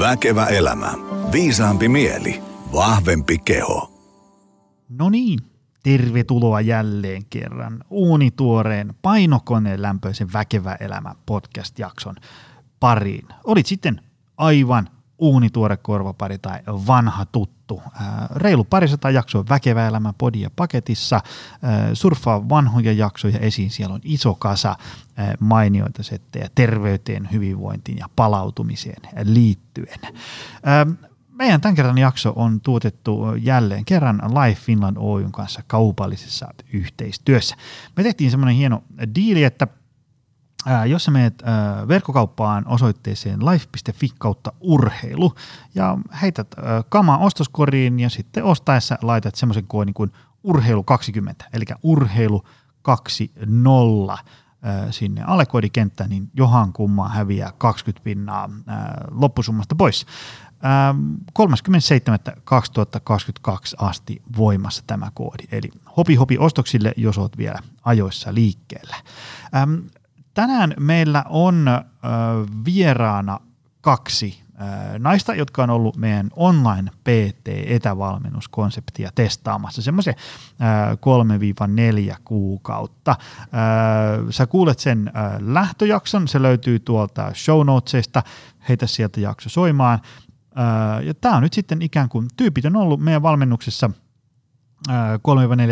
Väkevä elämä. Viisaampi mieli. Vahvempi keho. No niin, tervetuloa jälleen kerran uunituoreen painokoneen lämpöisen Väkevä elämä podcast-jakson pariin. Olit sitten aivan uunituore korvapari tai vanha tuttu. Reilu parisata jaksoa Väkevä elämä podia paketissa. Surffaa vanhoja jaksoja esiin. Siellä on iso kasa mainioita settejä terveyteen, hyvinvointiin ja palautumiseen liittyen. Meidän tämän kerran jakso on tuotettu jälleen kerran Life Finland Oyn kanssa kaupallisessa yhteistyössä. Me tehtiin semmoinen hieno diili, että Ää, jos sä menet ää, verkkokauppaan osoitteeseen life.fi kautta urheilu ja heität ää, kamaa ostoskoriin ja sitten ostaessa laitat semmoisen koodin kuin urheilu 20, eli urheilu 20 ää, sinne alekoodikenttään, niin johan kummaa häviää 20 pinnaa ää, loppusummasta pois. 37.2022 asti voimassa tämä koodi. Eli hopi hopi ostoksille, jos olet vielä ajoissa liikkeellä. Tänään meillä on äh, vieraana kaksi äh, naista, jotka on ollut meidän online PT-etävalmennuskonseptia testaamassa semmoisen äh, 3-4 kuukautta. Äh, sä kuulet sen äh, lähtöjakson, se löytyy tuolta show notesista, heitä sieltä jakso soimaan. Äh, ja tämä on nyt sitten ikään kuin, tyypit on ollut meidän valmennuksessa 3-4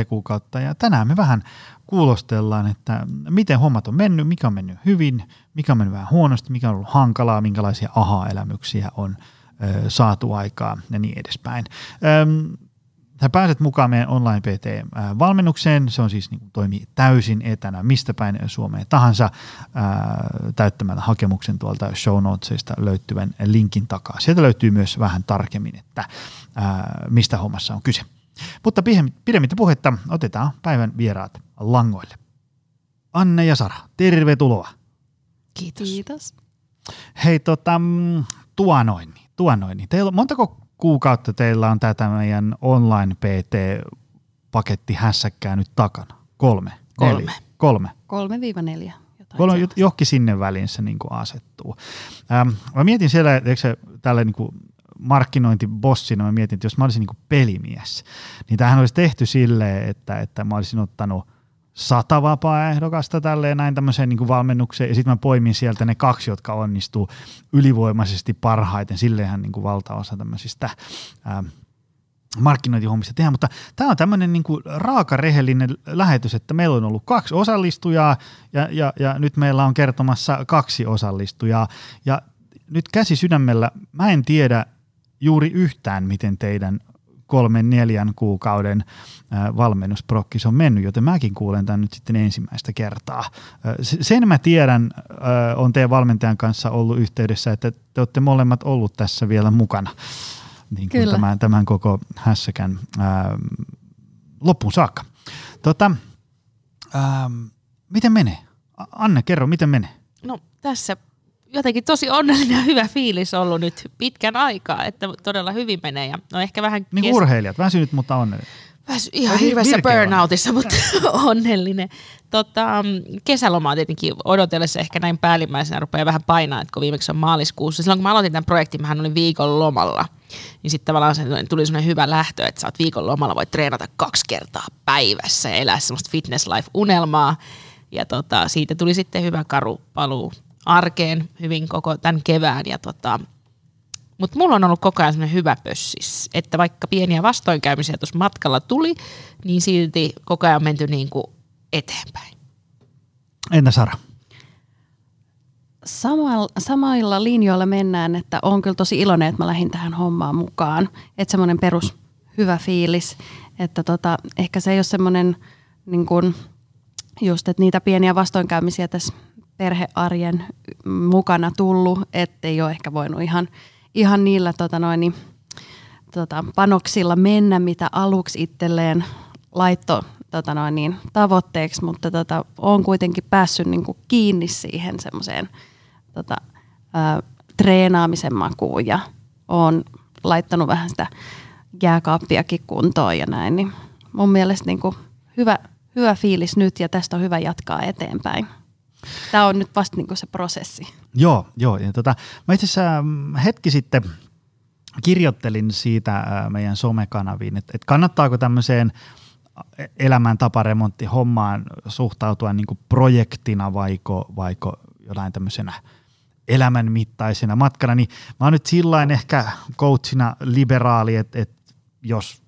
kuukautta ja tänään me vähän kuulostellaan, että miten hommat on mennyt, mikä on mennyt hyvin, mikä on mennyt vähän huonosti, mikä on ollut hankalaa, minkälaisia aha-elämyksiä on ö, saatu aikaa ja niin edespäin. Öm, Sä pääset mukaan meidän online PT-valmennukseen, se on siis niin kuin, toimii täysin etänä mistä päin Suomeen tahansa ää, täyttämällä hakemuksen tuolta show notesista löytyvän linkin takaa. Sieltä löytyy myös vähän tarkemmin, että ää, mistä hommassa on kyse. Mutta pidemmittä puhetta otetaan päivän vieraat langoille. Anne ja Sara, tervetuloa. Kiitos. Kiitos. Hei, tota, mm, tuo noin, tuo noin. Teillä, montako kuukautta teillä on tätä meidän online PT-paketti hässäkkää nyt takana? Kolme? Kolme. Neljä? Kolme. Kolme viiva neljä. Kolme, johonkin sinne väliin se niin asettuu. Ähm, mä mietin siellä, että se tällä niin kuin markkinointibossina, mä mietin, että jos mä olisin niin pelimies, niin tämähän olisi tehty silleen, että, että mä olisin ottanut – sata vapaa-ehdokasta tälleen näin tämmöiseen niin valmennukseen, ja sitten mä poimin sieltä ne kaksi, jotka onnistuu ylivoimaisesti parhaiten, silleenhän niin kuin valtaosa tämmöisistä ää, markkinointihommista tehdään, mutta tämä on tämmöinen niin raaka rehellinen lähetys, että meillä on ollut kaksi osallistujaa ja, ja, ja nyt meillä on kertomassa kaksi osallistujaa. Ja nyt käsi sydämellä, mä en tiedä juuri yhtään, miten teidän kolmen, neljän kuukauden valmennusprokkis on mennyt, joten mäkin kuulen tämän nyt sitten ensimmäistä kertaa. Sen mä tiedän, on teidän valmentajan kanssa ollut yhteydessä, että te olette molemmat ollut tässä vielä mukana niin kuin tämän, tämän koko hässäkän ää, loppuun saakka. Tota, ää, miten menee? Anne, kerro, miten menee? No tässä jotenkin tosi onnellinen ja hyvä fiilis ollut nyt pitkän aikaa, että todella hyvin menee. Ja no ehkä vähän niin kuin kes... urheilijat, väsynyt, mutta onnellinen. Väsy, ihan hirveässä burnoutissa, mutta onnellinen. Tota, kesälomaa tietenkin odotellessa ehkä näin päällimmäisenä rupeaa vähän painaa, että kun viimeksi on maaliskuussa. Silloin kun mä aloitin tämän projektin, mä olin viikon lomalla. Niin sitten tavallaan se tuli semmoinen hyvä lähtö, että sä oot viikon lomalla, voit treenata kaksi kertaa päivässä ja elää semmoista fitness life-unelmaa. Ja tota, siitä tuli sitten hyvä karu paluu arkeen hyvin koko tämän kevään. Ja tota, mutta mulla on ollut koko ajan sellainen hyvä pössis, että vaikka pieniä vastoinkäymisiä tuossa matkalla tuli, niin silti koko ajan on menty niin kuin eteenpäin. Entä Sara? Samalla, samoilla linjoilla mennään, että on kyllä tosi iloinen, että mä lähdin tähän hommaan mukaan. Että semmoinen perus hyvä fiilis, että tota, ehkä se ei ole semmoinen niin kuin, just, että niitä pieniä vastoinkäymisiä tässä perhearjen mukana tullut, ettei ole ehkä voinut ihan, ihan niillä tota noin, niin, tota, panoksilla mennä, mitä aluksi itselleen laitto tota noin, niin, tavoitteeksi, mutta tota, olen kuitenkin päässyt niin kuin, kiinni siihen semmoiseen tota, treenaamisen makuun ja olen laittanut vähän sitä jääkaappiakin kuntoon ja näin, niin mun mielestä niin kuin, hyvä, hyvä fiilis nyt ja tästä on hyvä jatkaa eteenpäin. Tämä on nyt vasta niin se prosessi. Joo, joo. Ja tota, mä itse asiassa mm, hetki sitten kirjoittelin siitä meidän somekanaviin, että, että kannattaako tämmöiseen elämäntaparemonttihommaan suhtautua niin kuin projektina vaiko, vaiko jotain tämmöisenä elämänmittaisena matkana, niin mä oon nyt sillain ehkä coachina liberaali, että, että jos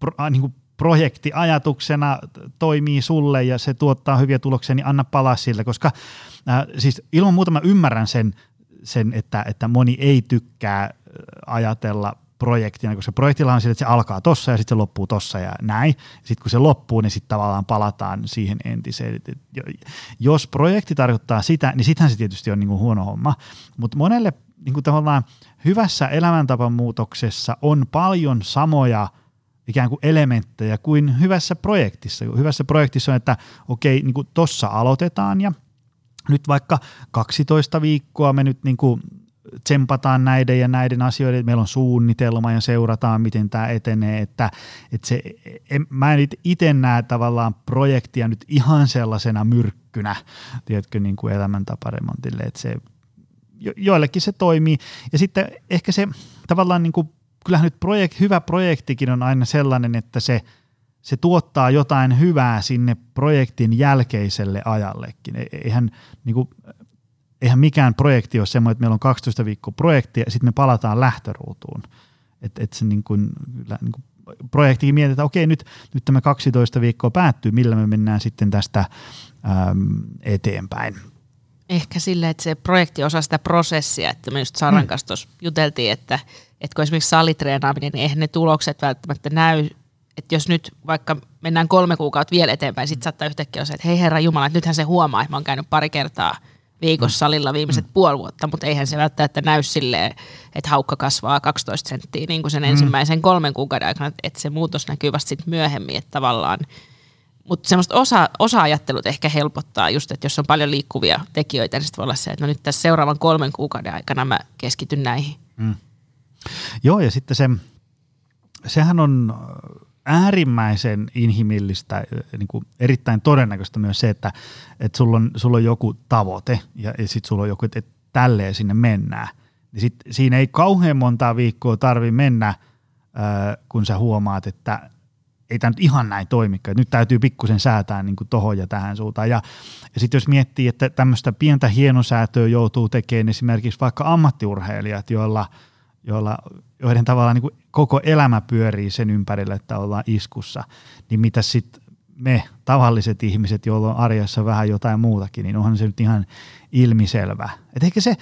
pro, niin kuin projektiajatuksena toimii sulle ja se tuottaa hyviä tuloksia, niin anna palaa sille, koska äh, siis ilman muuta mä ymmärrän sen, sen että, että moni ei tykkää ajatella projektina, koska projektilla on sille, että se alkaa tossa ja sitten se loppuu tossa ja näin. Sitten kun se loppuu, niin sitten tavallaan palataan siihen entiseen. Jos projekti tarkoittaa sitä, niin sittenhän se tietysti on niin kuin huono homma. Mutta monelle niin kuin tavallaan hyvässä elämäntapamuutoksessa on paljon samoja ikään kuin elementtejä kuin hyvässä projektissa. Hyvässä projektissa on, että okei, niin kuin tossa aloitetaan ja nyt vaikka 12 viikkoa me nyt niin kuin tsempataan näiden ja näiden asioiden, meillä on suunnitelma ja seurataan, miten tämä etenee, että, että se, en, mä en itse näe tavallaan projektia nyt ihan sellaisena myrkkynä, tiedätkö, niin kuin elämäntaparemontille, että se, jo, joillekin se toimii, ja sitten ehkä se tavallaan niin kuin, kyllähän nyt projekt, hyvä projektikin on aina sellainen, että se, se tuottaa jotain hyvää sinne projektin jälkeiselle ajallekin. E, eihän niin kuin, eihän mikään projekti ole semmoinen, että meillä on 12 viikkoa projekti ja sitten me palataan lähtöruutuun. Että et se niin kuin, niin kuin projektikin mietitään, että okei, nyt, nyt tämä 12 viikkoa päättyy, millä me mennään sitten tästä äm, eteenpäin. Ehkä sille, että se projekti osaa sitä prosessia, että me just Saran mm. kanssa juteltiin, että, että kun esimerkiksi salitreenaaminen, niin eihän ne tulokset välttämättä näy että jos nyt vaikka mennään kolme kuukautta vielä eteenpäin, sitten saattaa yhtäkkiä olla että hei herra Jumala, että nythän se huomaa, että mä oon käynyt pari kertaa – viikossa salilla viimeiset mm. puoli vuotta, mutta eihän se välttämättä näy silleen, että haukka kasvaa 12 senttiä niin kuin sen mm. ensimmäisen kolmen kuukauden aikana, että se muutos näkyy vasta sitten myöhemmin, että tavallaan mutta semmoista osa, osa-ajattelut ehkä helpottaa just, että jos on paljon liikkuvia tekijöitä, niin sitten voi olla se, että no nyt tässä seuraavan kolmen kuukauden aikana mä keskityn näihin. Mm. Joo, ja sitten se, sehän on äärimmäisen inhimillistä, niin kuin erittäin todennäköistä myös se, että, että sulla, on, sulla on joku tavoite ja, ja sitten sulla on joku, että, että tälleen sinne mennään. Niin sit, siinä ei kauhean montaa viikkoa tarvi mennä, äh, kun sä huomaat, että ei tämä nyt ihan näin toimi, että nyt täytyy pikkusen säätää niin kuin tohon ja tähän suuntaan. Ja, ja sitten jos miettii, että tämmöistä pientä hienosäätöä joutuu tekemään esimerkiksi vaikka ammattiurheilijat, joilla – joilla, joiden tavallaan niin koko elämä pyörii sen ympärille, että ollaan iskussa, niin mitä sitten me tavalliset ihmiset, joilla on arjessa vähän jotain muutakin, niin onhan se nyt ihan ilmiselvä. Et ehkä se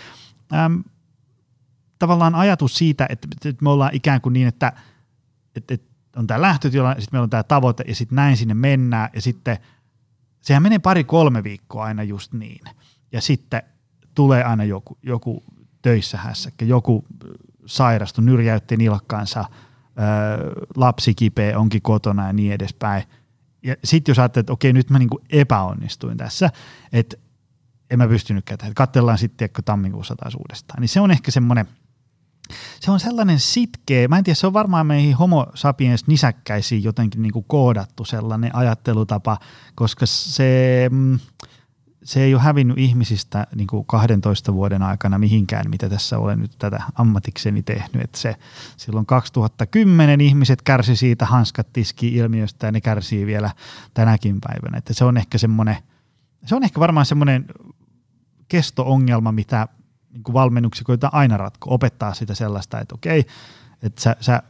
äm, tavallaan ajatus siitä, että, että me ollaan ikään kuin niin, että, että, että on tämä lähtötila, sitten meillä on tämä tavoite ja sitten näin sinne mennään ja sitten sehän menee pari-kolme viikkoa aina just niin. Ja sitten tulee aina joku, joku töissä hässäkkä, joku sairastu, nyrjäytti nilkkansa, lapsi kipeä, onkin kotona ja niin edespäin. Ja sitten jos ajattelee, että okei, nyt mä niinku epäonnistuin tässä, että en mä pystynytkään tähän, katsellaan sitten tammikuussa taas uudestaan, niin se on ehkä semmoinen, se on sellainen sitkeä, mä en tiedä, se on varmaan meihin homo sapiens nisäkkäisiin jotenkin niinku koodattu sellainen ajattelutapa, koska se, mm, se ei ole hävinnyt ihmisistä niin kuin 12 vuoden aikana mihinkään, mitä tässä olen nyt tätä ammatikseni tehnyt. Että se, silloin 2010 ihmiset kärsi siitä hanskat ilmiöstä ja ne kärsii vielä tänäkin päivänä. Että se on ehkä semmoinen, se on ehkä varmaan semmoinen kesto-ongelma, mitä niin koetaan aina ratko, opettaa sitä sellaista, että okei, että sä, sä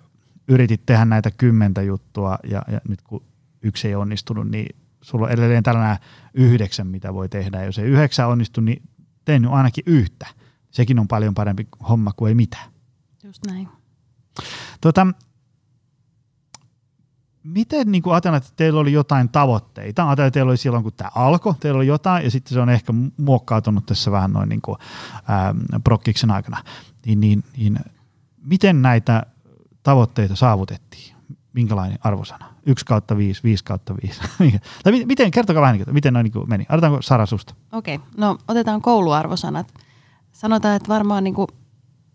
yritit tehdä näitä kymmentä juttua ja, ja nyt kun yksi ei onnistunut, niin sulla on edelleen tällainen yhdeksän, mitä voi tehdä. Jos ei yhdeksän onnistu, niin tee nyt ainakin yhtä. Sekin on paljon parempi homma kuin ei mitään. Just näin. Tota, miten niin ajatellaan, että teillä oli jotain tavoitteita? Ajatellaan, että teillä oli silloin, kun tämä alkoi, teillä oli jotain, ja sitten se on ehkä muokkautunut tässä vähän noin niin kuin, ähm, prokkiksen aikana. Niin, niin, niin, miten näitä tavoitteita saavutettiin? Minkälainen arvosana? 1 kautta 5, 5 kautta 5. tai miten, kertokaa vähän, miten noin niin meni. Aloitetaanko Sara susta? Okei, okay. no otetaan kouluarvosanat. Sanotaan, että varmaan niin kuin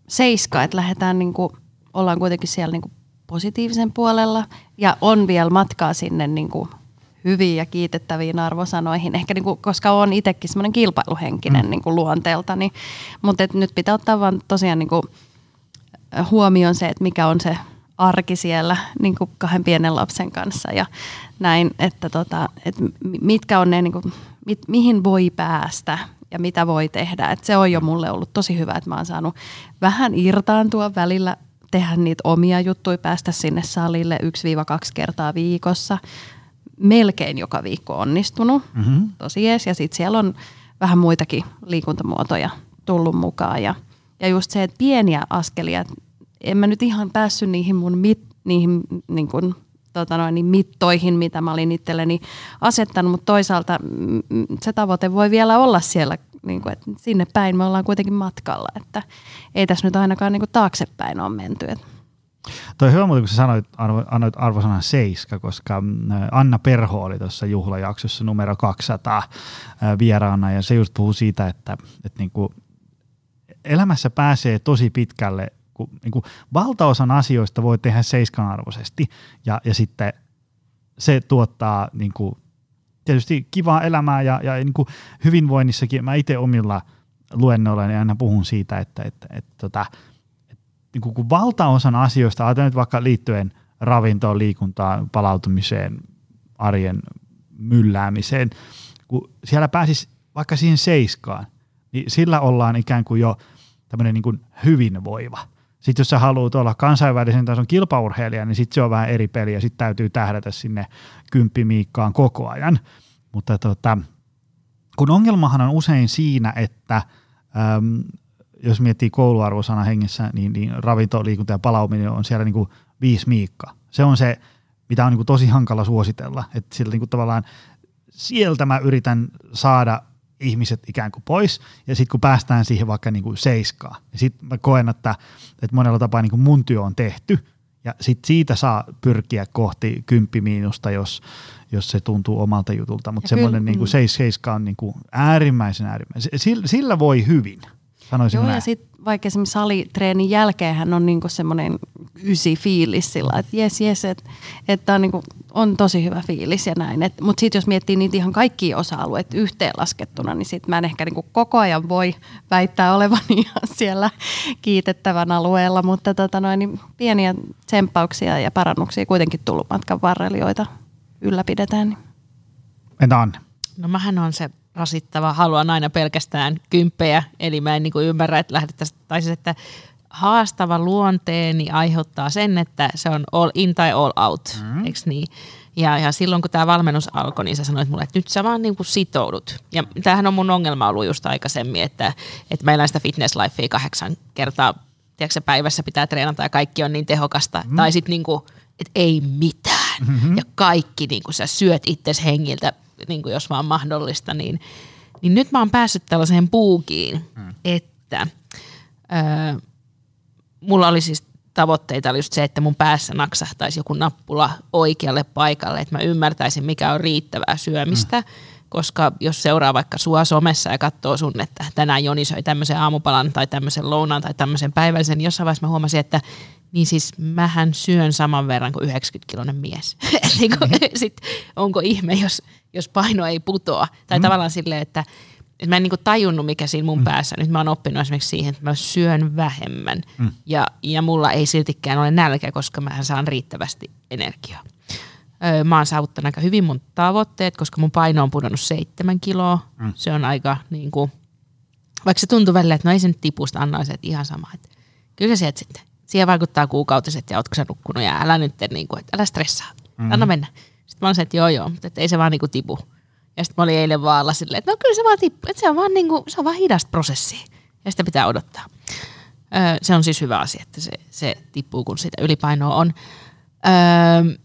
seiska, että lähdetään niin kuin, ollaan kuitenkin siellä niin kuin positiivisen puolella ja on vielä matkaa sinne niin kuin hyviin ja kiitettäviin arvosanoihin, ehkä niin kuin, koska on itsekin semmoinen kilpailuhenkinen mm. niin kuin luonteelta, niin, mutta et nyt pitää ottaa vaan tosiaan niin kuin, huomioon se, että mikä on se arki siellä niin kuin kahden pienen lapsen kanssa ja näin, että tota, et mitkä on ne, niin kuin, mit, mihin voi päästä ja mitä voi tehdä. Et se on jo mulle ollut tosi hyvä, että mä oon saanut vähän irtaantua välillä, tehdä niitä omia juttuja, päästä sinne salille 1-2 kertaa viikossa. Melkein joka viikko onnistunut, mm-hmm. tosi jees. Ja sitten siellä on vähän muitakin liikuntamuotoja tullut mukaan. Ja, ja just se, että pieniä askelia, en mä nyt ihan päässyt niihin mun mit, niihin niin kuin, tota noin, niin mittoihin, mitä mä olin itselleni asettanut, mutta toisaalta se tavoite voi vielä olla siellä, niin kuin, että sinne päin me ollaan kuitenkin matkalla, että ei tässä nyt ainakaan niin kuin taaksepäin ole menty. Toi hyvä muuten, kun sä sanoit, arvo, annoit arvosanan seiska, koska Anna Perho oli tuossa juhlajaksossa numero 200 vieraana ja se just puhuu siitä, että, että niin kuin elämässä pääsee tosi pitkälle kun niin kuin valtaosan asioista voi tehdä seiskan arvoisesti ja, ja sitten se tuottaa niin kuin, tietysti kivaa elämää ja, ja niin kuin hyvinvoinnissakin. Mä itse omilla luennoilla niin aina puhun siitä, että, että, että, että, tota, että niin kuin, kun valtaosan asioista, ajatellaan nyt vaikka liittyen ravintoon, liikuntaan, palautumiseen, arjen mylläämiseen, kun siellä pääsisi vaikka siihen seiskaan, niin sillä ollaan ikään kuin jo tämmöinen niin hyvinvoiva – sitten jos sä haluat olla kansainvälisen tason kilpaurheilija, niin sitten se on vähän eri peli ja sitten täytyy tähdätä sinne kymppimiikkaan koko ajan. Mutta tota, kun ongelmahan on usein siinä, että äm, jos miettii kouluarvosana hengessä, niin, niin ravinto, liikunta ja palauminen on siellä niin kuin viisi miikkaa. Se on se, mitä on niin kuin tosi hankala suositella. Että sillä niin tavallaan sieltä mä yritän saada ihmiset ikään kuin pois, ja sitten kun päästään siihen vaikka niin kuin seiskaa, niin sitten mä koen, että, että monella tapaa niin kuin mun työ on tehty, ja sitten siitä saa pyrkiä kohti kymppimiinusta, jos, jos se tuntuu omalta jutulta, mutta semmoinen niin kuin mm. seis, seiska on niin kuin äärimmäisen äärimmäisen, sillä, sillä voi hyvin, sanoisin Joo, näin. ja sitten vaikka esimerkiksi salitreenin jälkeen hän on niinku semmoinen ysi fiilis sillä, että jes, jes, että et on, niinku, on tosi hyvä fiilis ja näin. Mutta sitten jos miettii niitä ihan kaikkia osa-alueita yhteenlaskettuna, niin sitten mä en ehkä niinku koko ajan voi väittää olevani ihan siellä kiitettävän alueella, mutta tota noin, niin pieniä tsemppauksia ja parannuksia kuitenkin tullut matkan varrella, joita ylläpidetään. Niin. Entä Anne? No mähän on se rasittava, haluan aina pelkästään kymppejä, eli mä en niin kuin ymmärrä, että lähdettäisiin, tai siis, että haastava luonteeni aiheuttaa sen, että se on all in tai all out, mm. eikö niin? Ja, ja silloin kun tämä valmennus alkoi, niin sä sanoit mulle, että nyt sä vaan niin kuin sitoudut. Ja tämähän on mun ongelma ollut just aikaisemmin, että, että meillä on sitä fitness lifea kahdeksan kertaa tiedätkö, päivässä pitää treenata ja kaikki on niin tehokasta. Mm. Tai sitten niin kuin, että ei mitään. Mm-hmm. Ja kaikki niin kuin sä syöt itsesi hengiltä niin kuin jos vaan mahdollista, niin, niin nyt mä oon päässyt tällaiseen puukiin, mm. että ö, mulla oli siis tavoitteita oli just se, että mun päässä naksahtaisi joku nappula oikealle paikalle, että mä ymmärtäisin, mikä on riittävää syömistä, mm. Koska jos seuraa vaikka sua somessa ja katsoo sun, että tänään Joni söi tämmöisen aamupalan tai tämmöisen lounaan tai tämmöisen päivällisen, niin jossain vaiheessa mä huomasin, että niin siis mähän syön saman verran kuin 90-kilonen mies. niin kuin, sit, onko ihme, jos, jos paino ei putoa? Tai mm. tavallaan silleen, että, että mä en niin kuin tajunnut, mikä siinä mun mm. päässä. Nyt mä oon oppinut esimerkiksi siihen, että mä syön vähemmän. Mm. Ja, ja mulla ei siltikään ole nälkä, koska mä saan riittävästi energiaa. Öö, mä oon saavuttanut aika hyvin mun tavoitteet, koska mun paino on pudonnut seitsemän kiloa. Mm. Se on aika niin kuin, vaikka se tuntuu välillä, että no ei se nyt tipusta, anna se, että ihan sama. Että kyllä se sieltä sitten siihen vaikuttaa kuukautiset ja ootko sä nukkunut ja älä nyt, niin kuin, että älä stressaa, mm-hmm. anna mennä. Sitten mä olin että joo joo, mutta että ei se vaan niin kuin tipu. Ja sitten mä olin eilen vaalla silleen, että no kyllä se vaan tippuu, että se on vaan, niin kuin, se on vaan hidasta prosessia ja sitä pitää odottaa. Öö, se on siis hyvä asia, että se, se tippuu, kun sitä ylipainoa on. Öö,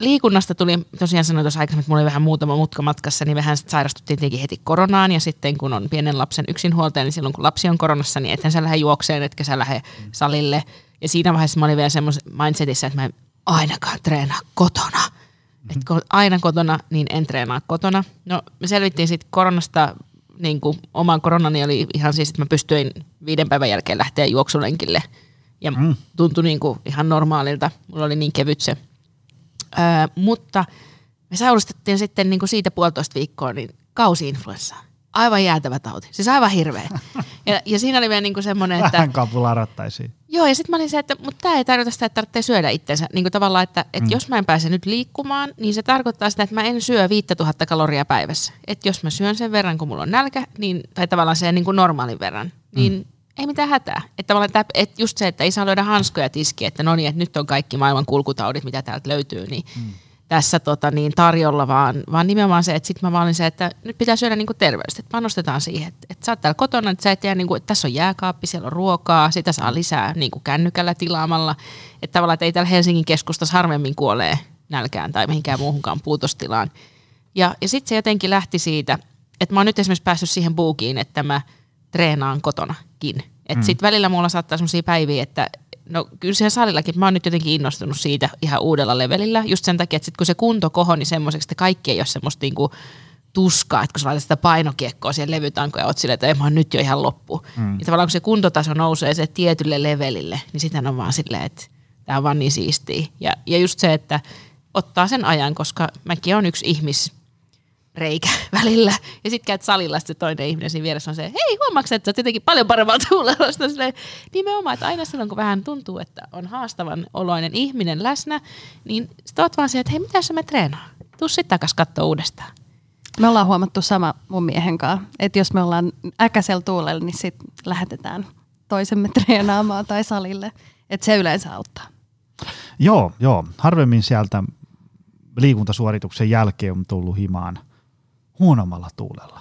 liikunnasta tuli, tosiaan sanoin tuossa aikaisemmin, että mulla oli vähän muutama mutka matkassa, niin vähän sairastuttiin tietenkin heti koronaan ja sitten kun on pienen lapsen yksinhuoltaja, niin silloin kun lapsi on koronassa, niin ethän sä lähde juokseen, etkä sä lähde salille – ja siinä vaiheessa mä olin vielä semmoisessa mindsetissä, että mä en ainakaan treenaa kotona. Mm-hmm. Että kun aina kotona, niin en treenaa kotona. No me selvittiin sitten koronasta, niin kuin oman koronani oli ihan siis, että mä pystyin viiden päivän jälkeen lähteä juoksulenkille. Ja mm. tuntui niin kuin ihan normaalilta. Mulla oli niin kevyt se. Öö, mutta Me sairastettiin sitten niin kuin siitä puolitoista viikkoa niin kausi-influenssa. Aivan jäätävä tauti. Siis aivan hirveä. Ja, ja siinä oli vielä niin kuin semmoinen, että... Vähän kapularattaisiin. Joo, ja sitten mä olin se, että mutta tämä ei tarkoita sitä, että tarvitsee syödä itsensä. Niin kuin tavallaan, että, että mm. jos mä en pääse nyt liikkumaan, niin se tarkoittaa sitä, että mä en syö 5000 kaloria päivässä. Että jos mä syön sen verran, kun mulla on nälkä, niin, tai tavallaan sen niin kuin normaalin verran, niin mm. Ei mitään hätää. Että tavallaan että, just se, että ei saa löydä hanskoja tiskiä, että no niin, että nyt on kaikki maailman kulkutaudit, mitä täältä löytyy, niin mm tässä tota, niin tarjolla, vaan, vaan nimenomaan se, että sitten mä vaan olin se, että nyt pitää syödä niin terveellisesti, että panostetaan siihen, että, että sä oot täällä kotona, että sä et jää, niin kuin, että tässä on jääkaappi, siellä on ruokaa, sitä saa lisää niin kuin kännykällä tilaamalla, että tavallaan, että ei täällä Helsingin keskustassa harvemmin kuolee nälkään tai mihinkään muuhunkaan puutostilaan. Ja, ja sitten se jotenkin lähti siitä, että mä oon nyt esimerkiksi päässyt siihen buukiin, että mä treenaan kotonakin. Että mm. sitten välillä mulla saattaa sellaisia päiviä, että No kyllä siellä salillakin, mä oon nyt jotenkin innostunut siitä ihan uudella levelillä, just sen takia, että sit kun se kunto kohoni semmoiseksi, että kaikki ei ole semmoista niinku tuskaa, että kun sä laitat sitä painokiekkoa siihen levytankoon ja oot silleen, että ei, mä oon nyt jo ihan loppu. Mm. Ja tavallaan kun se kuntotaso nousee se tietylle levelille, niin sitten on vaan silleen, että tämä on vaan niin siistiä. Ja, ja just se, että ottaa sen ajan, koska mäkin on yksi ihmis, reikä välillä. Ja sitten käyt salilla, sitten toinen ihminen siinä vieressä on se, hei huomaatko, että sä oot jotenkin paljon paremmalla tuulella. Nimenomaan, että aina silloin kun vähän tuntuu, että on haastavan oloinen ihminen läsnä, niin sitten oot vaan se, että hei mitä sä me treenaa? Tuu sitten takas katsoa uudestaan. Me ollaan huomattu sama mun miehen kanssa, että jos me ollaan äkäisellä tuulella, niin sitten lähetetään toisemme treenaamaan tai salille. Että se yleensä auttaa. Joo, joo. Harvemmin sieltä liikuntasuorituksen jälkeen on tullut himaan – huonommalla tuulella.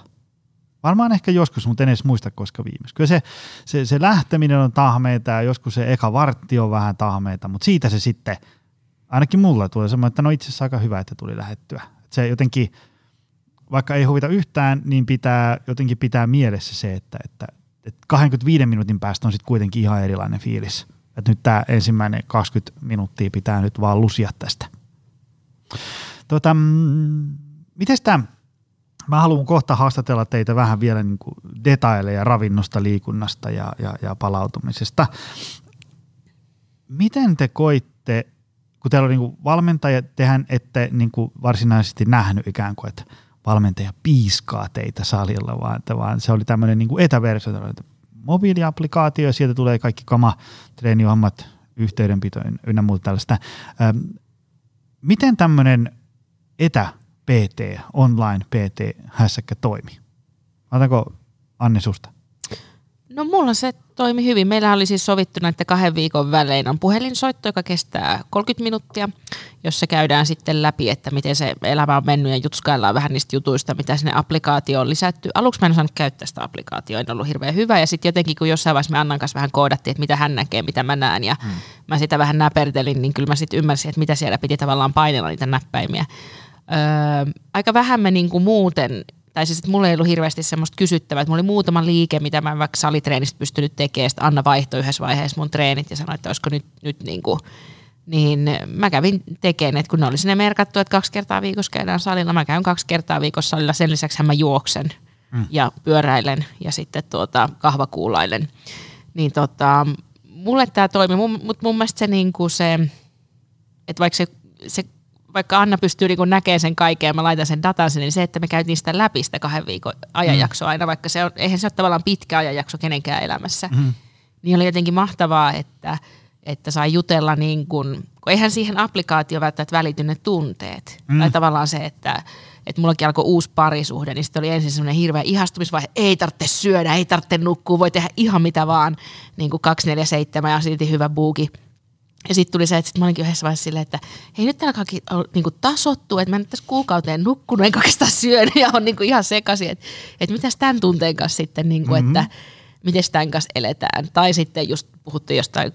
Varmaan ehkä joskus, mutta en edes muista, koska viimeksi. Kyllä se, se, se lähteminen on tahmeita ja joskus se eka vartti on vähän tahmeita, mutta siitä se sitten, ainakin mulla tulee semmoinen, että no itse asiassa aika hyvä, että tuli lähettyä. Että se jotenkin, vaikka ei huvita yhtään, niin pitää jotenkin pitää mielessä se, että, että, että 25 minuutin päästä on sitten kuitenkin ihan erilainen fiilis. Että nyt tämä ensimmäinen 20 minuuttia pitää nyt vaan lusia tästä. Tota, mm, miten tämä Mä haluan kohta haastatella teitä vähän vielä niin kuin detaileja ravinnosta, liikunnasta ja, ja, ja palautumisesta. Miten te koitte, kun teillä on niin kuin valmentaja, tehän ette niin kuin varsinaisesti nähnyt ikään kuin, että valmentaja piiskaa teitä salilla, vaan, että vaan se oli tämmöinen niin kuin etäversio, mobiiliaplikaatio ja sieltä tulee kaikki kama, treeniohjelmat, yhteydenpito ynnä muuta tällaista. Miten tämmöinen etä PT, online PT-hässäkkä toimi? Otanko Anni susta? No mulla se toimi hyvin. Meillä oli siis sovittu että kahden viikon välein on puhelinsoitto, joka kestää 30 minuuttia, jossa käydään sitten läpi, että miten se elämä on mennyt ja jutskaillaan vähän niistä jutuista, mitä sinne applikaatioon on lisätty. Aluksi mä en osannut käyttää sitä applikaatioa, en ollut hirveän hyvä ja sitten jotenkin kun jossain vaiheessa me Annan kanssa vähän koodattiin, että mitä hän näkee, mitä mä näen ja hmm. mä sitä vähän näpertelin, niin kyllä mä sitten ymmärsin, että mitä siellä piti tavallaan painella niitä näppäimiä. Öö, aika vähän me niinku muuten, tai siis että mulla ei ollut hirveästi semmoista kysyttävää, että mulla oli muutama liike, mitä mä vaikka salitreenistä pystynyt tekemään, sitten Anna vaihtoi yhdessä vaiheessa mun treenit ja sanoi, että olisiko nyt, nyt niinku, niin mä kävin tekemään, että kun ne oli sinne merkattu, että kaksi kertaa viikossa käydään salilla, mä käyn kaksi kertaa viikossa salilla, sen lisäksi mä juoksen mm. ja pyöräilen ja sitten tuota, kahvakuulailen. Niin tota, mulle tämä toimi, mutta mun mielestä se, niinku se että vaikka se, se vaikka Anna pystyy niin näkemään sen kaiken ja mä laitan sen datan sinne, niin se, että me käytiin sitä läpi sitä kahden viikon ajanjaksoa mm. aina, vaikka se on, eihän se ole tavallaan pitkä ajanjakso kenenkään elämässä, mm. niin oli jotenkin mahtavaa, että, että sai jutella niin kuin, kun eihän siihen applikaatio välttämättä välity ne tunteet. Mm. Tai tavallaan se, että, että mullakin alkoi uusi parisuhde, niin sitten oli ensin semmoinen hirveä ihastumisvaihe, ei tarvitse syödä, ei tarvitse nukkua, voi tehdä ihan mitä vaan, niin kuin 247 ja silti hyvä buuki – ja sitten tuli se, että sit mä olinkin yhdessä vaiheessa silleen, että hei nyt täällä kaikki on niin tasottu, että mä en tässä kuukauteen nukkunut, enkä oikeastaan syönyt ja on niin ihan sekaisin, että, että mitäs tämän tunteen kanssa sitten, niin kuin, mm-hmm. että miten tämän kanssa eletään. Tai sitten just puhuttiin jostain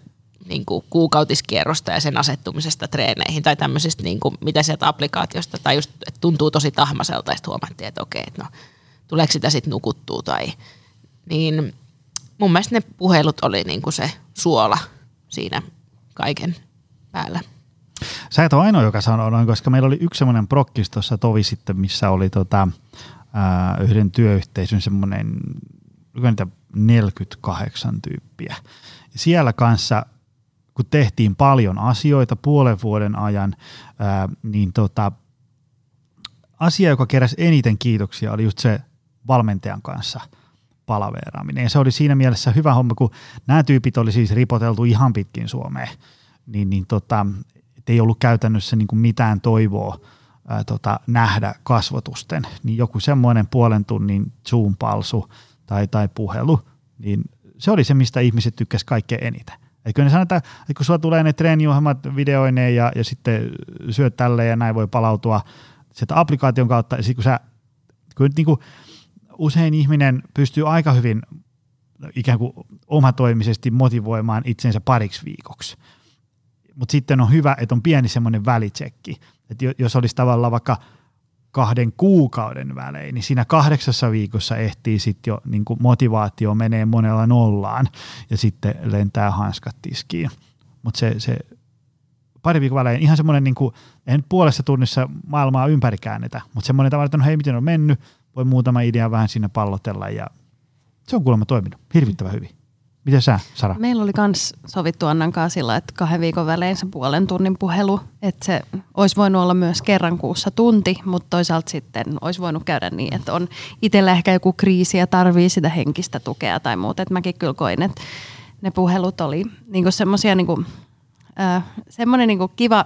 niin kuin kuukautiskierrosta ja sen asettumisesta treeneihin tai tämmöisistä, niin kuin, mitä sieltä applikaatiosta, tai just että tuntuu tosi tahmaselta ja sitten huomattiin, että okei, että no tuleeko sitä sitten nukuttua tai niin mun mielestä ne puhelut oli niin kuin se suola siinä kaiken päällä. Sä et ole ainoa, joka sanoo noin, koska meillä oli yksi semmoinen prokkis tuossa tovi sitten, missä oli tota, ää, yhden työyhteisön semmoinen 48 tyyppiä. Siellä kanssa, kun tehtiin paljon asioita puolen vuoden ajan, ää, niin tota, asia, joka keräsi eniten kiitoksia, oli just se valmentajan kanssa palaveeraaminen. Ja se oli siinä mielessä hyvä homma, kun nämä tyypit oli siis ripoteltu ihan pitkin Suomeen, niin, niin tota, ei ollut käytännössä niin kuin mitään toivoa ää, tota, nähdä kasvotusten. Niin joku semmoinen puolen tunnin Zoom-palsu tai, tai puhelu, niin se oli se, mistä ihmiset tykkäsivät kaikkein eniten. Eikö ne sanota, että kun sulla tulee ne treeniohjelmat videoineen ja, ja sitten syöt tälle ja näin voi palautua sieltä applikaation kautta, ja sitten kun sä, kun nyt niin kuin usein ihminen pystyy aika hyvin ikään kuin omatoimisesti motivoimaan itsensä pariksi viikoksi. Mutta sitten on hyvä, että on pieni semmoinen välitsekki. Että jos olisi tavallaan vaikka kahden kuukauden välein, niin siinä kahdeksassa viikossa ehtii sitten jo niin motivaatio menee monella nollaan ja sitten lentää hanskat tiskiin. Mutta se, se pari viikon välein ihan semmoinen, niin en puolessa tunnissa maailmaa ympäri käännetä, mutta semmoinen tavalla, että no hei, miten on mennyt, voi muutama idea vähän sinne pallotella ja se on kuulemma toiminut hirvittävän hyvin. Miten sä, Sara? Meillä oli myös sovittu Annan kanssa sillä, että kahden viikon välein se puolen tunnin puhelu, että se olisi voinut olla myös kerran kuussa tunti, mutta toisaalta sitten olisi voinut käydä niin, että on itsellä ehkä joku kriisi ja tarvii sitä henkistä tukea tai muuta. Että mäkin kyllä koin, että ne puhelut oli niinku semmoisia niinku, äh, semmoinen niinku kiva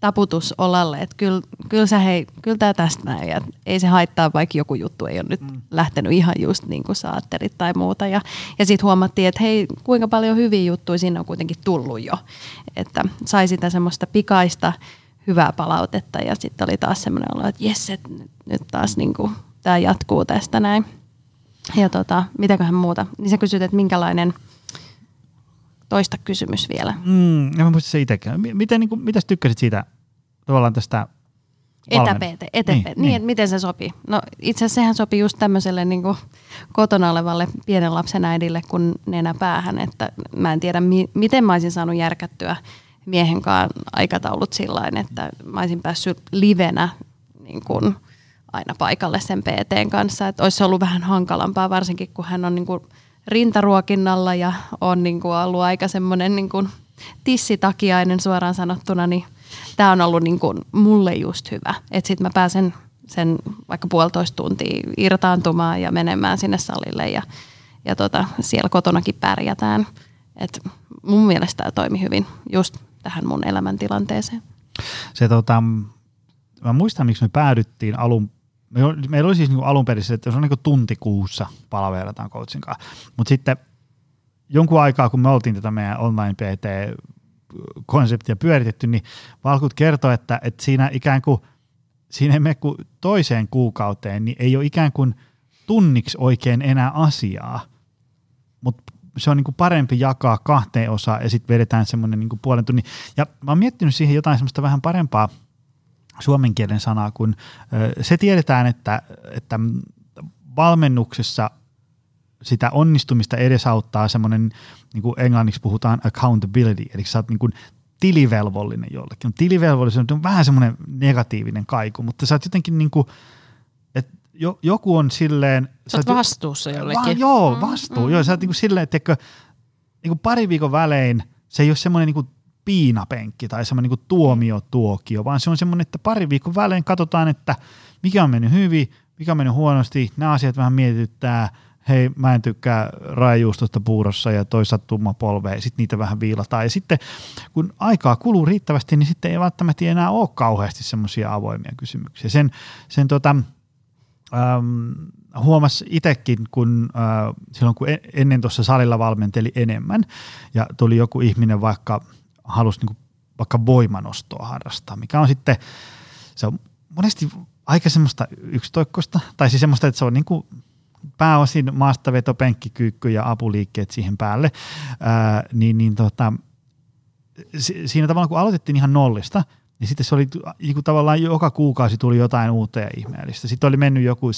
taputus olalle, että kyllä, kyllä, sä hei, kyllä tämä tästä näin ja ei se haittaa, vaikka joku juttu ei ole nyt mm. lähtenyt ihan just niin kuin sä tai muuta. Ja, ja sitten huomattiin, että hei, kuinka paljon hyviä juttuja sinne on kuitenkin tullut jo, että sai sitä semmoista pikaista hyvää palautetta ja sitten oli taas semmoinen olo, että jes, että nyt taas niin kuin, tämä jatkuu tästä näin. Ja tota, mitäköhän muuta. Niin sä kysyt, että minkälainen – toista kysymys vielä. Mm, en mä muista se itsekään. Miten, niin kuin, mitäs tykkäsit siitä tavallaan tästä Etä-PT, etä niin, niin, niin. että miten se sopii? No itse asiassa sehän sopii just tämmöiselle niin kuin kotona olevalle pienen lapsen äidille kuin nenä päähän, että mä en tiedä mi- miten mä olisin saanut järkättyä miehen kanssa aikataulut sillä että mä olisin päässyt livenä niin kuin aina paikalle sen PTn kanssa, että olisi ollut vähän hankalampaa, varsinkin kun hän on niin kuin rintaruokinnalla ja on niin kuin ollut aika semmoinen niin kuin tissitakiainen suoraan sanottuna, niin tämä on ollut niin kuin mulle just hyvä. Että sitten mä pääsen sen vaikka puolitoista tuntia irtaantumaan ja menemään sinne salille ja, ja tota, siellä kotonakin pärjätään. Et mun mielestä tämä toimi hyvin just tähän mun elämäntilanteeseen. Se tota, mä muistan, miksi me päädyttiin alun Meillä oli siis niin alun perin se, että se on niin tunti kuussa palverataan coachin kanssa. Mutta sitten jonkun aikaa, kun me oltiin tätä meidän online PT-konseptia pyöritetty, niin Valkut kertoi, että, että siinä ikään kuin siinä ei mene kuin toiseen kuukauteen, niin ei ole ikään kuin tunniksi oikein enää asiaa, mutta se on niin kuin parempi jakaa kahteen osaan ja sitten vedetään semmoinen niin puolen tunnin. Ja mä oon miettinyt siihen jotain semmoista vähän parempaa – suomen kielen sanaa, kun se tiedetään, että, että valmennuksessa sitä onnistumista edesauttaa semmoinen, niin kuin englanniksi puhutaan accountability, eli sä oot niin kuin tilivelvollinen jollekin. Tilivelvollisuus on vähän semmoinen negatiivinen kaiku, mutta sä oot jotenkin niin kuin, että joku on silleen... Sä oot vastuussa jollekin. Va, joo, vastuu. Mm, joo, sä oot niin kuin silleen, että niin kuin pari viikon välein se ei ole semmoinen niin kuin piinapenkki tai semmoinen niin tuomiotuokio, vaan se on semmoinen, että pari viikon välein katsotaan, että mikä on mennyt hyvin, mikä on mennyt huonosti, nämä asiat vähän mietityttää, hei mä en tykkää rajajuustosta puurossa ja toi sattuma polveen, sitten niitä vähän viilataan. Ja sitten kun aikaa kuluu riittävästi, niin sitten ei välttämättä enää ole kauheasti semmoisia avoimia kysymyksiä. Sen, sen tota, ähm, huomasi itsekin, kun äh, silloin kun e-, ennen tuossa salilla valmenteli enemmän ja tuli joku ihminen vaikka – halusi niin vaikka voimanostoa harrastaa, mikä on sitten, se on monesti aika semmoista yksitoikkoista, tai siis semmoista, että se on niin kuin pääosin maastaveto, penkkikyykky ja apuliikkeet siihen päälle, ää, niin, niin tota, siinä tavallaan kun aloitettiin ihan nollista, niin sitten se oli niin kuin tavallaan joka kuukausi tuli jotain uutta ja ihmeellistä. Sitten oli mennyt joku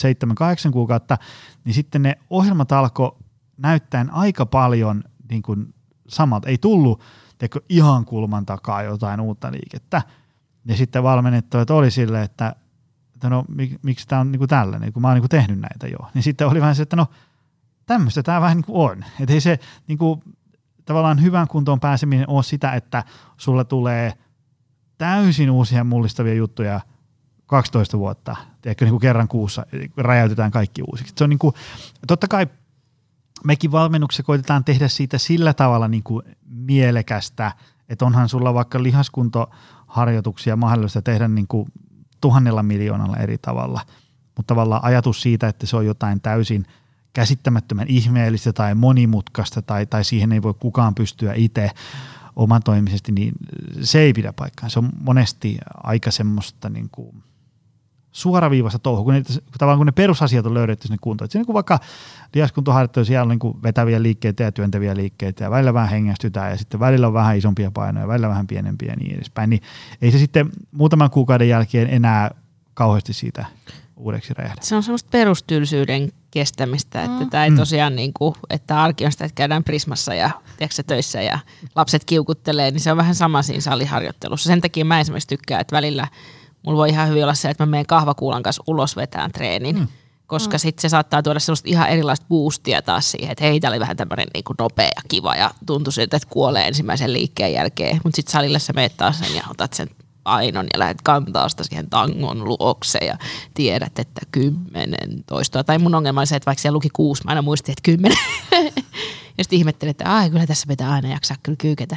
7-8 kuukautta, niin sitten ne ohjelmat alkoi näyttäen aika paljon niin kuin samalta. Ei tullut teikö, ihan kulman takaa jotain uutta liikettä. Ja sitten valmennettavat oli silleen, että, että no mik, miksi tämä on niin kuin tällainen, kun mä oon niin kuin tehnyt näitä jo. Niin sitten oli vähän se, että no tämmöistä tämä vähän niin kuin on. Että ei se niin kuin, tavallaan hyvän kuntoon pääseminen ole sitä, että sulle tulee täysin uusia mullistavia juttuja 12 vuotta, tiedätkö, niin kuin kerran kuussa räjäytetään kaikki uusiksi. Se on niin kuin, totta kai mekin valmennuksessa koitetaan tehdä siitä sillä tavalla niin kuin mielekästä, että onhan sulla vaikka lihaskuntoharjoituksia mahdollista tehdä niin kuin tuhannella miljoonalla eri tavalla, mutta tavallaan ajatus siitä, että se on jotain täysin käsittämättömän ihmeellistä tai monimutkaista tai, tai siihen ei voi kukaan pystyä itse omatoimisesti, niin se ei pidä paikkaa. Se on monesti aika semmoista niin kuin suoraviivasta touhua, kun, ne, tavallaan kun ne perusasiat on löydetty sinne kuntoon. Että niin kuin vaikka liaskuntoharjoittelu, siellä on niin kuin vetäviä liikkeitä ja työntäviä liikkeitä ja välillä vähän hengästytään ja sitten välillä on vähän isompia painoja, välillä vähän pienempiä ja niin edespäin. Niin ei se sitten muutaman kuukauden jälkeen enää kauheasti siitä uudeksi räjähdä. Se on semmoista perustylsyyden kestämistä, että mm. tämä ei mm. tosiaan niin kuin, että arki on sitä, että käydään Prismassa ja tiedätkö, töissä ja lapset kiukuttelee, niin se on vähän sama siinä saliharjoittelussa. Sen takia mä esimerkiksi tykkään, että välillä mulla voi ihan hyvin olla se, että mä menen kahvakuulan kanssa ulos vetään treenin. Mm koska mm. sitten se saattaa tuoda sellaista ihan erilaista boostia taas siihen, että hei, tämä oli vähän tämmöinen niin nopea ja kiva ja tuntui siltä, että kuolee ensimmäisen liikkeen jälkeen, mutta sitten salille sä meet taas sen ja otat sen ainon ja lähdet kantaa sitä siihen tangon luokse ja tiedät, että kymmenen toistoa. Tai mun ongelma on se, että vaikka siellä luki kuusi, mä aina muistin, että kymmenen. ja sitten ihmettelin, että ai kyllä tässä pitää aina jaksaa kyllä kyyketä.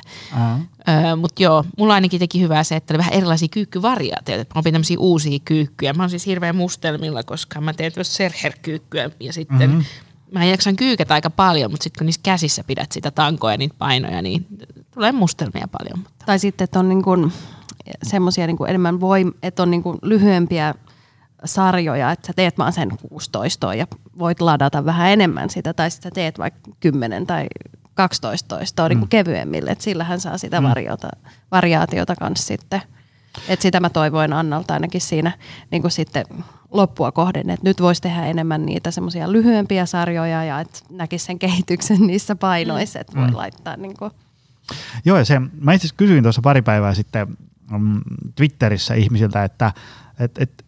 Öö, Mutta joo, mulla ainakin teki hyvää se, että oli vähän erilaisia kyykkyvariaatioita. Mä opin tämmöisiä uusia kyykkyjä. Mä oon siis hirveän mustelmilla, koska mä teen myös serherkyykkyä ja sitten mm-hmm. mä jaksan kyykätä aika paljon, mutta sitten kun niissä käsissä pidät sitä tankoa ja niitä painoja, niin tulee mustelmia paljon. Mutta. Tai sitten, että on niin kuin semmoisia niin enemmän voim, että on niin kuin lyhyempiä sarjoja, että sä teet vaan sen 16 ja voit ladata vähän enemmän sitä, tai sitten sä teet vaikka 10 tai 12 toistoa niin mm. niin kevyemmille, että sillähän saa sitä mm. variota, variaatiota kanssa sitten. Et sitä mä toivoin Annalta ainakin siinä niin kuin sitten loppua kohden, että nyt voisi tehdä enemmän niitä semmoisia lyhyempiä sarjoja ja että näkisi sen kehityksen niissä painoissa, että voi mm. laittaa niin kuin. Joo, ja se, mä itse kysyin tuossa pari päivää sitten mm, Twitterissä ihmisiltä, että et, et,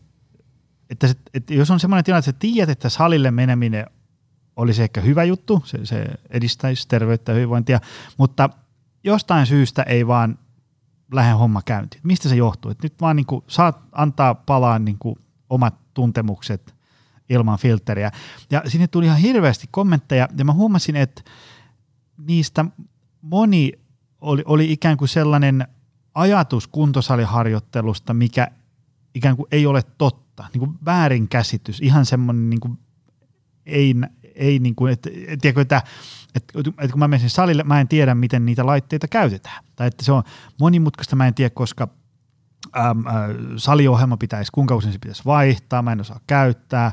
että, se, että jos on sellainen tilanne, että sä tiedät, että salille meneminen olisi ehkä hyvä juttu, se, se edistäisi terveyttä ja hyvinvointia, mutta jostain syystä ei vaan lähde homma käyntiin. Mistä se johtuu? Että nyt vaan niin kuin saat antaa palaa niin kuin omat tuntemukset ilman filteriä. Ja sinne tuli ihan hirveästi kommentteja, ja mä huomasin, että niistä moni oli, oli ikään kuin sellainen ajatus kuntosaliharjoittelusta, mikä ikään kuin ei ole totta, niin kuin väärinkäsitys, ihan semmoinen niin kuin ei, ei niin kuin, että, tiedätkö, että, että, että kun mä menen salille, mä en tiedä, miten niitä laitteita käytetään. Tai että se on monimutkaista, mä en tiedä, koska äm, äh, saliohjelma pitäisi, kuinka usein se pitäisi vaihtaa, mä en osaa käyttää,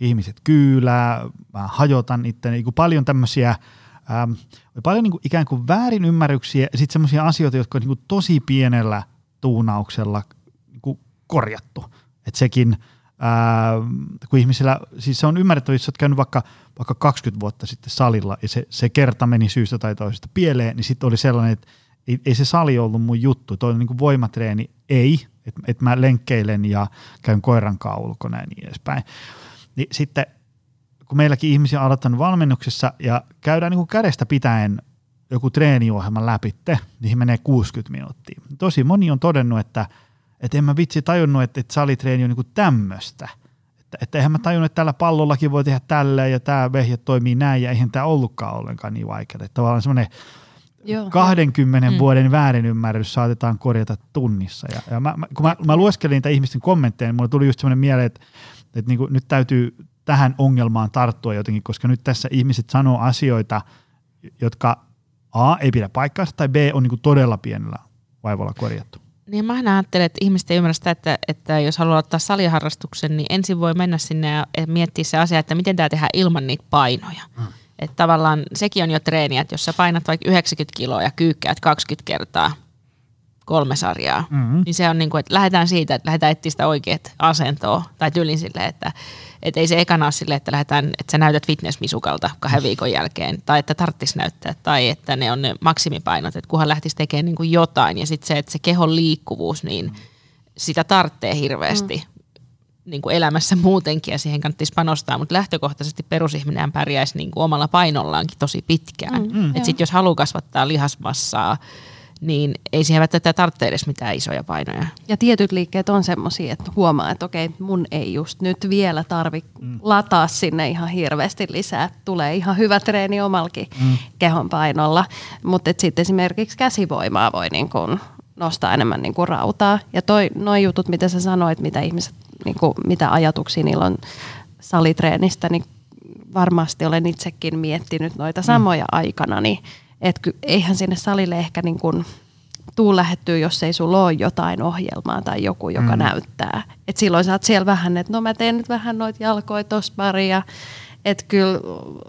ihmiset kyylää, mä hajotan itse, niin kuin paljon tämmöisiä, äm, paljon niin kuin ikään kuin väärinymmärryksiä ja sitten semmoisia asioita, jotka on niin kuin tosi pienellä tuunauksella niin kuin korjattu. Että sekin, ää, kun ihmisillä, siis se on ymmärrettävissä, että käynyt vaikka, vaikka 20 vuotta sitten salilla ja se, se kerta meni syystä tai toisesta pieleen, niin sitten oli sellainen, että ei, ei se sali ollut mun juttu. Toi niin kuin voimatreeni, ei, että et mä lenkkeilen ja käyn koiran ulkona ja niin edespäin. Niin sitten kun meilläkin ihmisiä on aloittanut valmennuksessa ja käydään niin kuin kädestä pitäen joku treeniohjelma läpitte, niin menee 60 minuuttia. Tosi moni on todennut, että – että en mä vitsi tajunnut, että, että salitreeni on niinku tämmöistä. Että, että eihän mä tajunnut, että tällä pallollakin voi tehdä tälleen ja tämä vehje toimii näin ja eihän tämä ollutkaan ollenkaan niin vaikeaa. Että tavallaan semmoinen Joo. 20 mm. vuoden väärinymmärrys saatetaan korjata tunnissa. Ja, ja mä, mä, kun mä, mä lueskelin niitä ihmisten kommentteja, niin mulle tuli just semmoinen mieleen, että, että niin kuin nyt täytyy tähän ongelmaan tarttua jotenkin, koska nyt tässä ihmiset sanoo asioita, jotka A, ei pidä paikkaansa, tai B, on niin kuin todella pienellä vaivalla korjattu. Niin mä ajattelen, että ihmiset ei ymmärrä sitä, että, että jos haluaa ottaa saliharrastuksen, niin ensin voi mennä sinne ja miettiä se asia, että miten tämä tehdään ilman niitä painoja. Mm. Että tavallaan sekin on jo treeniä, että jos sä painat vaikka 90 kiloa ja kyykkäät 20 kertaa kolme sarjaa, mm-hmm. niin se on niin kuin, että lähdetään siitä, että lähdetään etsiä sitä oikeat asentoa tai tyylin sille, että että ei se ekana ole silleen, että lähdetään, että sä näytät fitnessmisukalta kahden viikon jälkeen, tai että tarttis näyttää, tai että ne on ne maksimipainot, että kunhan lähtisi tekemään niin kuin jotain. Ja sitten se, että se kehon liikkuvuus, niin sitä tarttee hirveästi mm. niin kuin elämässä muutenkin, ja siihen kannattaisi panostaa, mutta lähtökohtaisesti perusihminen pärjäisi niin kuin omalla painollaankin tosi pitkään. Mm, mm, sitten jos haluaa kasvattaa lihasmassaa, niin ei siihen välttämättä tarvitse edes mitään isoja painoja. Ja tietyt liikkeet on semmoisia, että huomaa, että okei, mun ei just nyt vielä tarvi mm. lataa sinne ihan hirveästi lisää. Tulee ihan hyvä treeni omallakin mm. kehon painolla, mutta sitten esimerkiksi käsivoimaa voi niin kun nostaa enemmän niin kuin rautaa. Ja toi, noi jutut, mitä sä sanoit, mitä ihmiset, niin kuin, mitä ajatuksia niillä on salitreenistä, niin varmasti olen itsekin miettinyt noita samoja mm. aikana, niin että eihän sinne salille ehkä niin kuin tuu lähettyä, jos ei sulla ole jotain ohjelmaa tai joku, joka mm. näyttää. Et silloin sä oot siellä vähän, että no mä teen nyt vähän noita jalkoja tossa paria. Että kyllä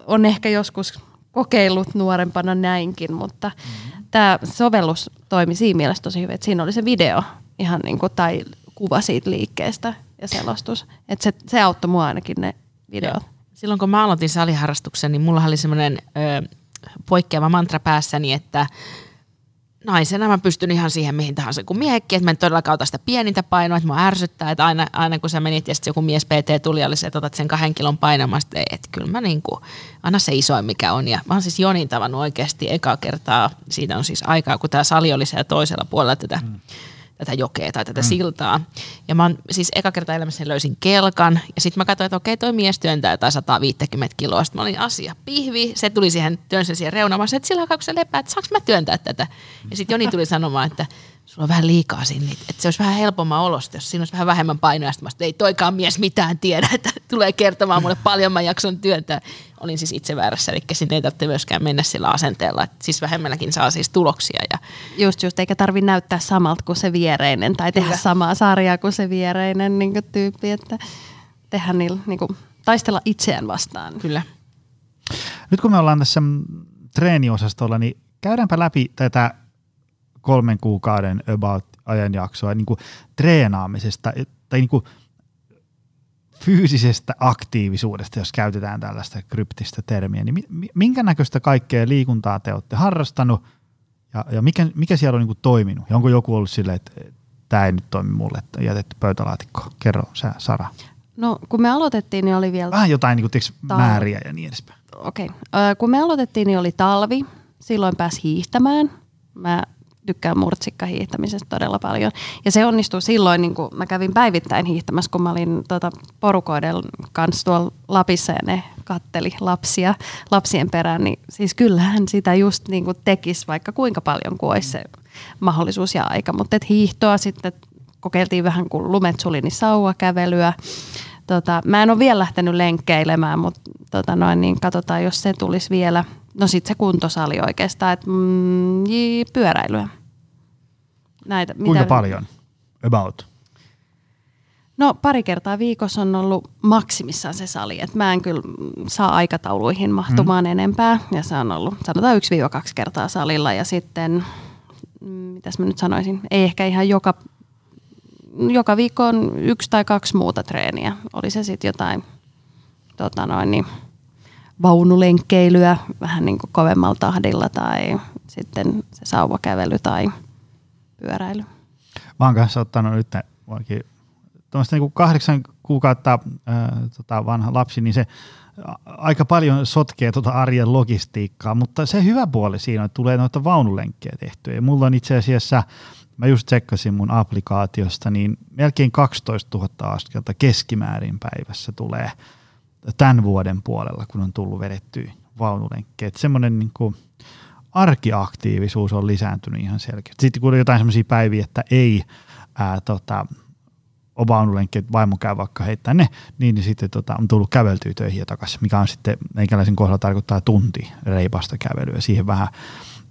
on ehkä joskus kokeillut nuorempana näinkin, mutta mm. tämä sovellus toimi siinä mielessä tosi hyvin, että siinä oli se video ihan niin kuin, tai kuva siitä liikkeestä ja selostus. Että se, se auttoi mua ainakin ne videot. Silloin kun mä aloitin saliharrastuksen, niin mulla oli semmoinen poikkeava mantra päässäni, että naisena mä pystyn ihan siihen mihin tahansa kuin miehekin, että mä en todellakaan ota sitä pienintä painoa, että mä ärsyttää, että aina, aina kun sä menit ja sitten joku mies PT tuli oli se, että otat sen kahden kilon painamasta, että kyllä mä niin kuin, anna se isoin mikä on. Ja mä oon siis Jonin tavannut oikeasti ekaa kertaa, siitä on siis aikaa, kun tämä sali oli siellä toisella puolella tätä mm tätä jokea tai tätä mm. siltaa. Ja mä oon siis eka kerta elämässäni löysin kelkan ja sitten mä katsoin, että okei toi mies työntää jotain 150 kiloa. Sitten mä olin asia pihvi, se tuli siihen työnsen siihen reunaan, että sillä aikaa kun se lepää, että saanko mä työntää tätä. Ja sitten Joni tuli sanomaan, että sulla on vähän liikaa siinä, että se olisi vähän helpomman olosta, jos siinä olisi vähän vähemmän painoa. Sitten ei toikaan mies mitään tiedä, että tulee kertomaan mulle paljon mä jakson työntää. Olin siis itse väärässä, eli sinne ei tarvitse myöskään mennä sillä asenteella, että siis vähemmälläkin saa siis tuloksia. Ja... Just just, eikä tarvi näyttää samalta kuin se viereinen tai tehdä Kyllä. samaa sarjaa kuin se viereinen niin kuin tyyppi, että tehdä niillä, niin kuin, taistella itseään vastaan. Kyllä. Nyt kun me ollaan tässä treeniosastolla, niin käydäänpä läpi tätä kolmen kuukauden about ajanjaksoa niin kuin treenaamisesta tai niin kuin fyysisestä aktiivisuudesta, jos käytetään tällaista kryptistä termiä, niin minkä näköistä kaikkea liikuntaa te olette harrastanut ja, ja mikä, mikä siellä on niin kuin toiminut? Ja onko joku ollut silleen, että tämä ei nyt toimi mulle, että jätetty pöytälaatikko? Kerro sä, Sara. No kun me aloitettiin, niin oli vielä... Vähän jotain niin kuin, tiiäks, määriä ja niin edespäin. Okei. Okay. Kun me aloitettiin, niin oli talvi. Silloin pääsi hiihtämään. Mä tykkään murtsikkahiihtämisestä todella paljon. Ja se onnistui silloin, niin kun mä kävin päivittäin hiihtämässä, kun mä olin tota, porukoiden kanssa tuolla Lapissa ja ne katteli lapsia lapsien perään. Niin siis kyllähän sitä just niin tekisi vaikka kuinka paljon, kuin olisi se mahdollisuus ja aika. Mutta hiihtoa sitten kokeiltiin vähän kuin lumet suli, niin sauvakävelyä. Tota, mä en ole vielä lähtenyt lenkkeilemään, mutta tota noin, niin katsotaan, jos se tulisi vielä – No sitten se kuntosali oikeastaan, että mm, pyöräilyä. Näitä, Kuinka mitä... paljon? About? No pari kertaa viikossa on ollut maksimissaan se sali, että mä en kyllä saa aikatauluihin mahtumaan mm. enempää. Ja se on ollut sanotaan 1-2 kertaa salilla ja sitten, mm, mitäs mä nyt sanoisin, ei ehkä ihan joka, joka viikko on yksi tai kaksi muuta treeniä. Oli se sitten jotain tota noin, niin, vaunulenkkeilyä vähän niin kuin kovemmalla tahdilla tai sitten se sauvakävely tai pyöräily. Mä oon kanssa ottanut nyt tuommoista niin kahdeksan kuukautta ää, tota vanha lapsi, niin se aika paljon sotkee tuota arjen logistiikkaa, mutta se hyvä puoli siinä on, että tulee noita vaunulenkkejä tehtyä. Ja mulla on itse asiassa, mä just tsekkasin mun applikaatiosta, niin melkein 12 000 askelta keskimäärin päivässä tulee – tämän vuoden puolella, kun on tullut vedettyä vaunulenkkejä. Semmoinen niin kuin arkiaktiivisuus on lisääntynyt ihan selkeästi. Sitten kun jotain semmoisia päiviä, että ei ää, tota, ole vaunulenkki, vaimo käy vaikka heittää ne, niin, niin sitten tota, on tullut käveltyä töihin ja takaisin, mikä on sitten meikäläisen kohdalla tarkoittaa tunti reipasta kävelyä. Siihen vähän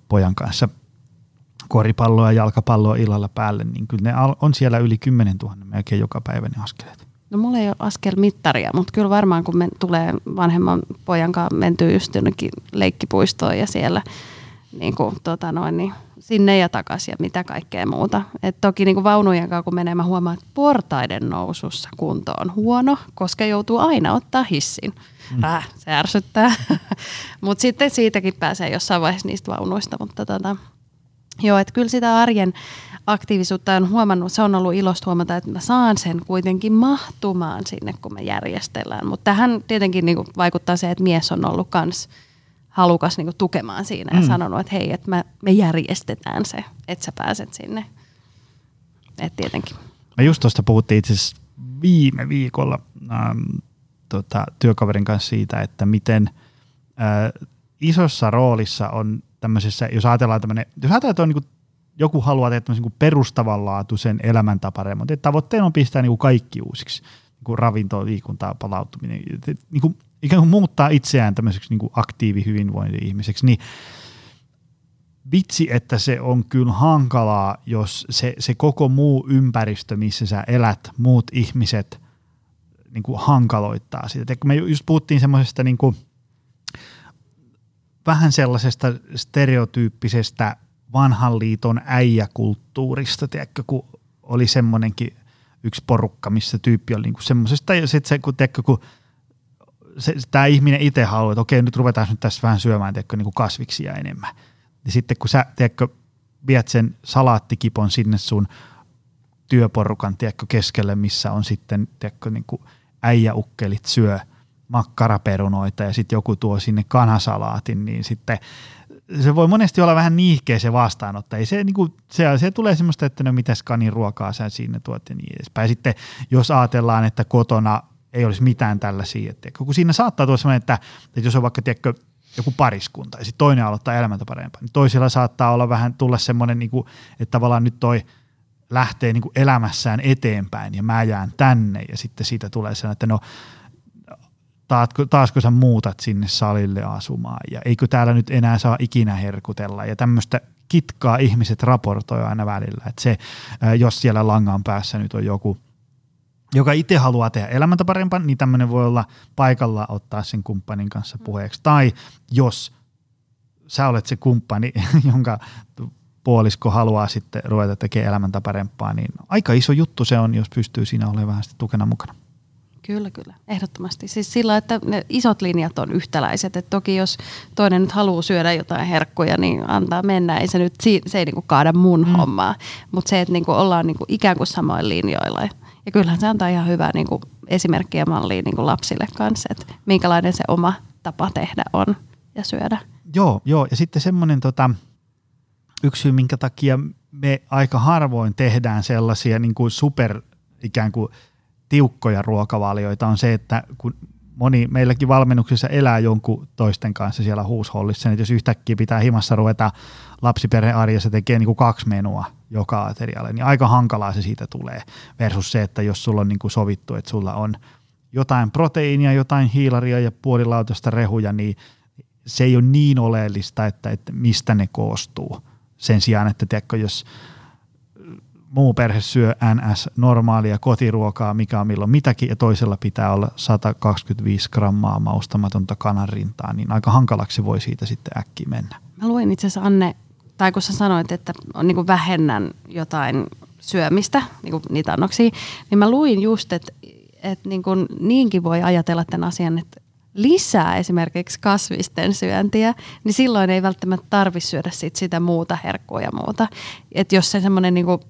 pojan kanssa koripalloa ja jalkapalloa illalla päälle, niin kyllä ne on siellä yli 10 000 melkein joka päivä ne askeleet. No mulla ei ole askelmittaria, mutta kyllä varmaan kun me tulee vanhemman pojan kanssa mentyy just jonnekin leikkipuistoon ja siellä niin kuin, tota noin, niin sinne ja takaisin ja mitä kaikkea muuta. Et toki niin kuin vaunujen kanssa kun menee, mä huomaan, että portaiden nousussa kunto on huono, koska joutuu aina ottaa hissin. Mm. Äh, se ärsyttää. mutta sitten siitäkin pääsee jossain vaiheessa niistä vaunuista. Mutta tota, joo, että kyllä sitä arjen aktiivisuutta on huomannut, se on ollut ilosta huomata, että mä saan sen kuitenkin mahtumaan sinne, kun me järjestellään. Mutta tähän tietenkin niin vaikuttaa se, että mies on ollut kans halukas niin kuin tukemaan siinä ja mm. sanonut, että hei, että me, me järjestetään se, että sä pääset sinne. Et tietenkin. Me just tuosta puhuttiin itse asiassa viime viikolla ähm, tota, työkaverin kanssa siitä, että miten äh, isossa roolissa on tämmöisessä, jos ajatellaan tämmöinen, jos ajatellaan, että on niin joku haluaa tehdä niin perustavanlaatuisen elämäntaparemontin, että tavoitteena on pistää niin kuin kaikki uusiksi, niin kuin ravintoa, liikuntaa, palautuminen, niin kuin, ikään kuin muuttaa itseään tämmöiseksi niin kuin aktiivihyvinvointi-ihmiseksi, niin vitsi, että se on kyllä hankalaa, jos se, se koko muu ympäristö, missä sä elät, muut ihmiset niin kuin hankaloittaa sitä. me just puhuttiin semmoisesta niin kuin, vähän sellaisesta stereotyyppisestä vanhan liiton äijäkulttuurista, tiedätkö, kun oli semmoinenkin yksi porukka, missä tyyppi oli niinku semmoisesta, ja sitten se, kun, tiedätkö, kun se, tämä ihminen itse haluaa, että okei, nyt ruvetaan nyt tässä vähän syömään tiedätkö, niin kuin kasviksia enemmän. Ja sitten kun sä tiedätkö, viet sen salaattikipon sinne sun työporukan tiedätkö, keskelle, missä on sitten tiedätkö, niin kuin äijäukkelit syö makkaraperunoita ja sitten joku tuo sinne kanasalaatin, niin sitten se voi monesti olla vähän niihkeä se vastaanotto. Ei se, niin kuin, se, se tulee semmoista, että no mitäs kanin ruokaa sä sinne tuot ja niin edespäin. Sitten jos ajatellaan, että kotona ei olisi mitään tällaisia, että kun siinä saattaa tulla semmoinen, että, että jos on vaikka tiedätkö, joku pariskunta ja sitten toinen aloittaa elämäntä parempaa, niin toisella saattaa olla vähän tulla semmoinen, niin kuin, että tavallaan nyt toi lähtee niin kuin elämässään eteenpäin ja mä jään tänne ja sitten siitä tulee sellainen, että no taasko, taasko sä muutat sinne salille asumaan ja eikö täällä nyt enää saa ikinä herkutella ja tämmöistä kitkaa ihmiset raportoi aina välillä, että se, jos siellä langan päässä nyt on joku, joka itse haluaa tehdä elämäntä parempaa, niin tämmöinen voi olla paikalla ottaa sen kumppanin kanssa puheeksi. Tai jos sä olet se kumppani, jonka puolisko haluaa sitten ruveta tekemään elämäntä parempaa, niin aika iso juttu se on, jos pystyy siinä olemaan vähän tukena mukana. Kyllä, kyllä. Ehdottomasti. Siis sillä, että ne isot linjat on yhtäläiset. Et toki jos toinen nyt haluaa syödä jotain herkkuja, niin antaa mennä. Ei se nyt, se ei niinku kaada mun mm. hommaa. Mutta se, että niinku ollaan niinku ikään kuin samoin linjoilla. Ja kyllähän se antaa ihan hyvää niinku esimerkkiä malliin niinku lapsille kanssa, että minkälainen se oma tapa tehdä on ja syödä. Joo, joo. ja sitten semmoinen tota, yksi syy, minkä takia me aika harvoin tehdään sellaisia niin kuin super ikään kuin – tiukkoja ruokavalioita on se, että kun moni meilläkin valmennuksissa elää jonkun toisten kanssa siellä huushollissa, niin jos yhtäkkiä pitää himassa ruveta lapsiperheen arjessa tekee niin kuin kaksi menua joka aterialle, niin aika hankalaa se siitä tulee versus se, että jos sulla on niin kuin sovittu, että sulla on jotain proteiinia, jotain hiilaria ja puolilautasta rehuja, niin se ei ole niin oleellista, että, että mistä ne koostuu. Sen sijaan, että tiedätkö, jos muu perhe syö NS normaalia kotiruokaa, mikä on milloin mitäkin, ja toisella pitää olla 125 grammaa maustamatonta kananrintaa, niin aika hankalaksi voi siitä sitten äkkiä mennä. Mä luin itse asiassa Anne, tai kun sä sanoit, että on niin vähennän jotain syömistä, niin kuin niitä annoksia, niin mä luin just, että, että niin kuin niinkin voi ajatella tämän asian, että lisää esimerkiksi kasvisten syöntiä, niin silloin ei välttämättä tarvitse syödä sit sitä muuta herkkua ja muuta. Et jos se semmoinen niinku,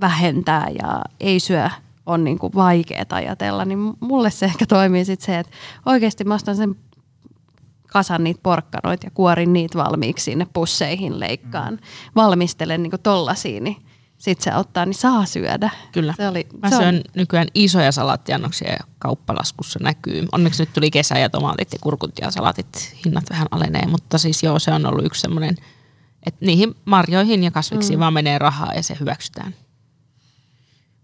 vähentää ja ei syö on niinku vaikeaa ajatella, niin mulle se ehkä toimii sitten se, että oikeasti mä ostan sen kasan niitä porkkanoita ja kuorin niitä valmiiksi sinne pusseihin leikkaan. Mm. Valmistelen niinku tollasia, niin sitten se ottaa, niin saa syödä. Kyllä. Se oli, Mä se syön on... nykyään isoja salaattiannoksia ja kauppalaskussa näkyy. Onneksi nyt tuli kesä ja tomaatit ja kurkut ja salaatit hinnat vähän alenee, mutta siis joo, se on ollut yksi semmoinen, että niihin marjoihin ja kasviksiin mm. vaan menee rahaa ja se hyväksytään.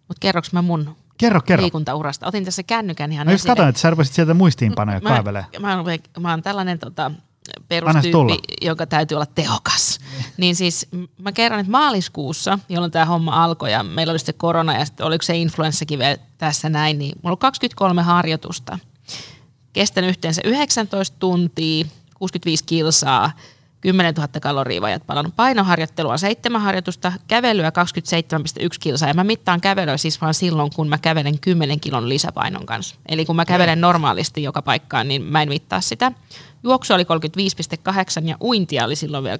Mutta kerroks mä mun Kerro, kerro. liikuntaurasta. Otin tässä kännykän ihan no, jos katson, että sä rupesit sieltä muistiinpanoja mä, kaivelee. Mä, mä, mä oon tällainen tota, perustyyppi, jonka täytyy olla tehokas. Niin. niin siis mä kerron, että maaliskuussa, jolloin tämä homma alkoi ja meillä oli sitten korona ja sitten oliko se influenssakin vielä tässä näin, niin mulla oli 23 harjoitusta. Kestänyt yhteensä 19 tuntia, 65 kilsaa, 10 000 kaloria vajat palannut. Painoharjoittelua seitsemän harjoitusta, kävelyä 27,1 kilsaa ja mä mittaan kävelyä siis vaan silloin, kun mä kävelen 10 kilon lisäpainon kanssa. Eli kun mä kävelen normaalisti joka paikkaan, niin mä en mittaa sitä. Juoksu oli 35,8 ja uintia oli silloin vielä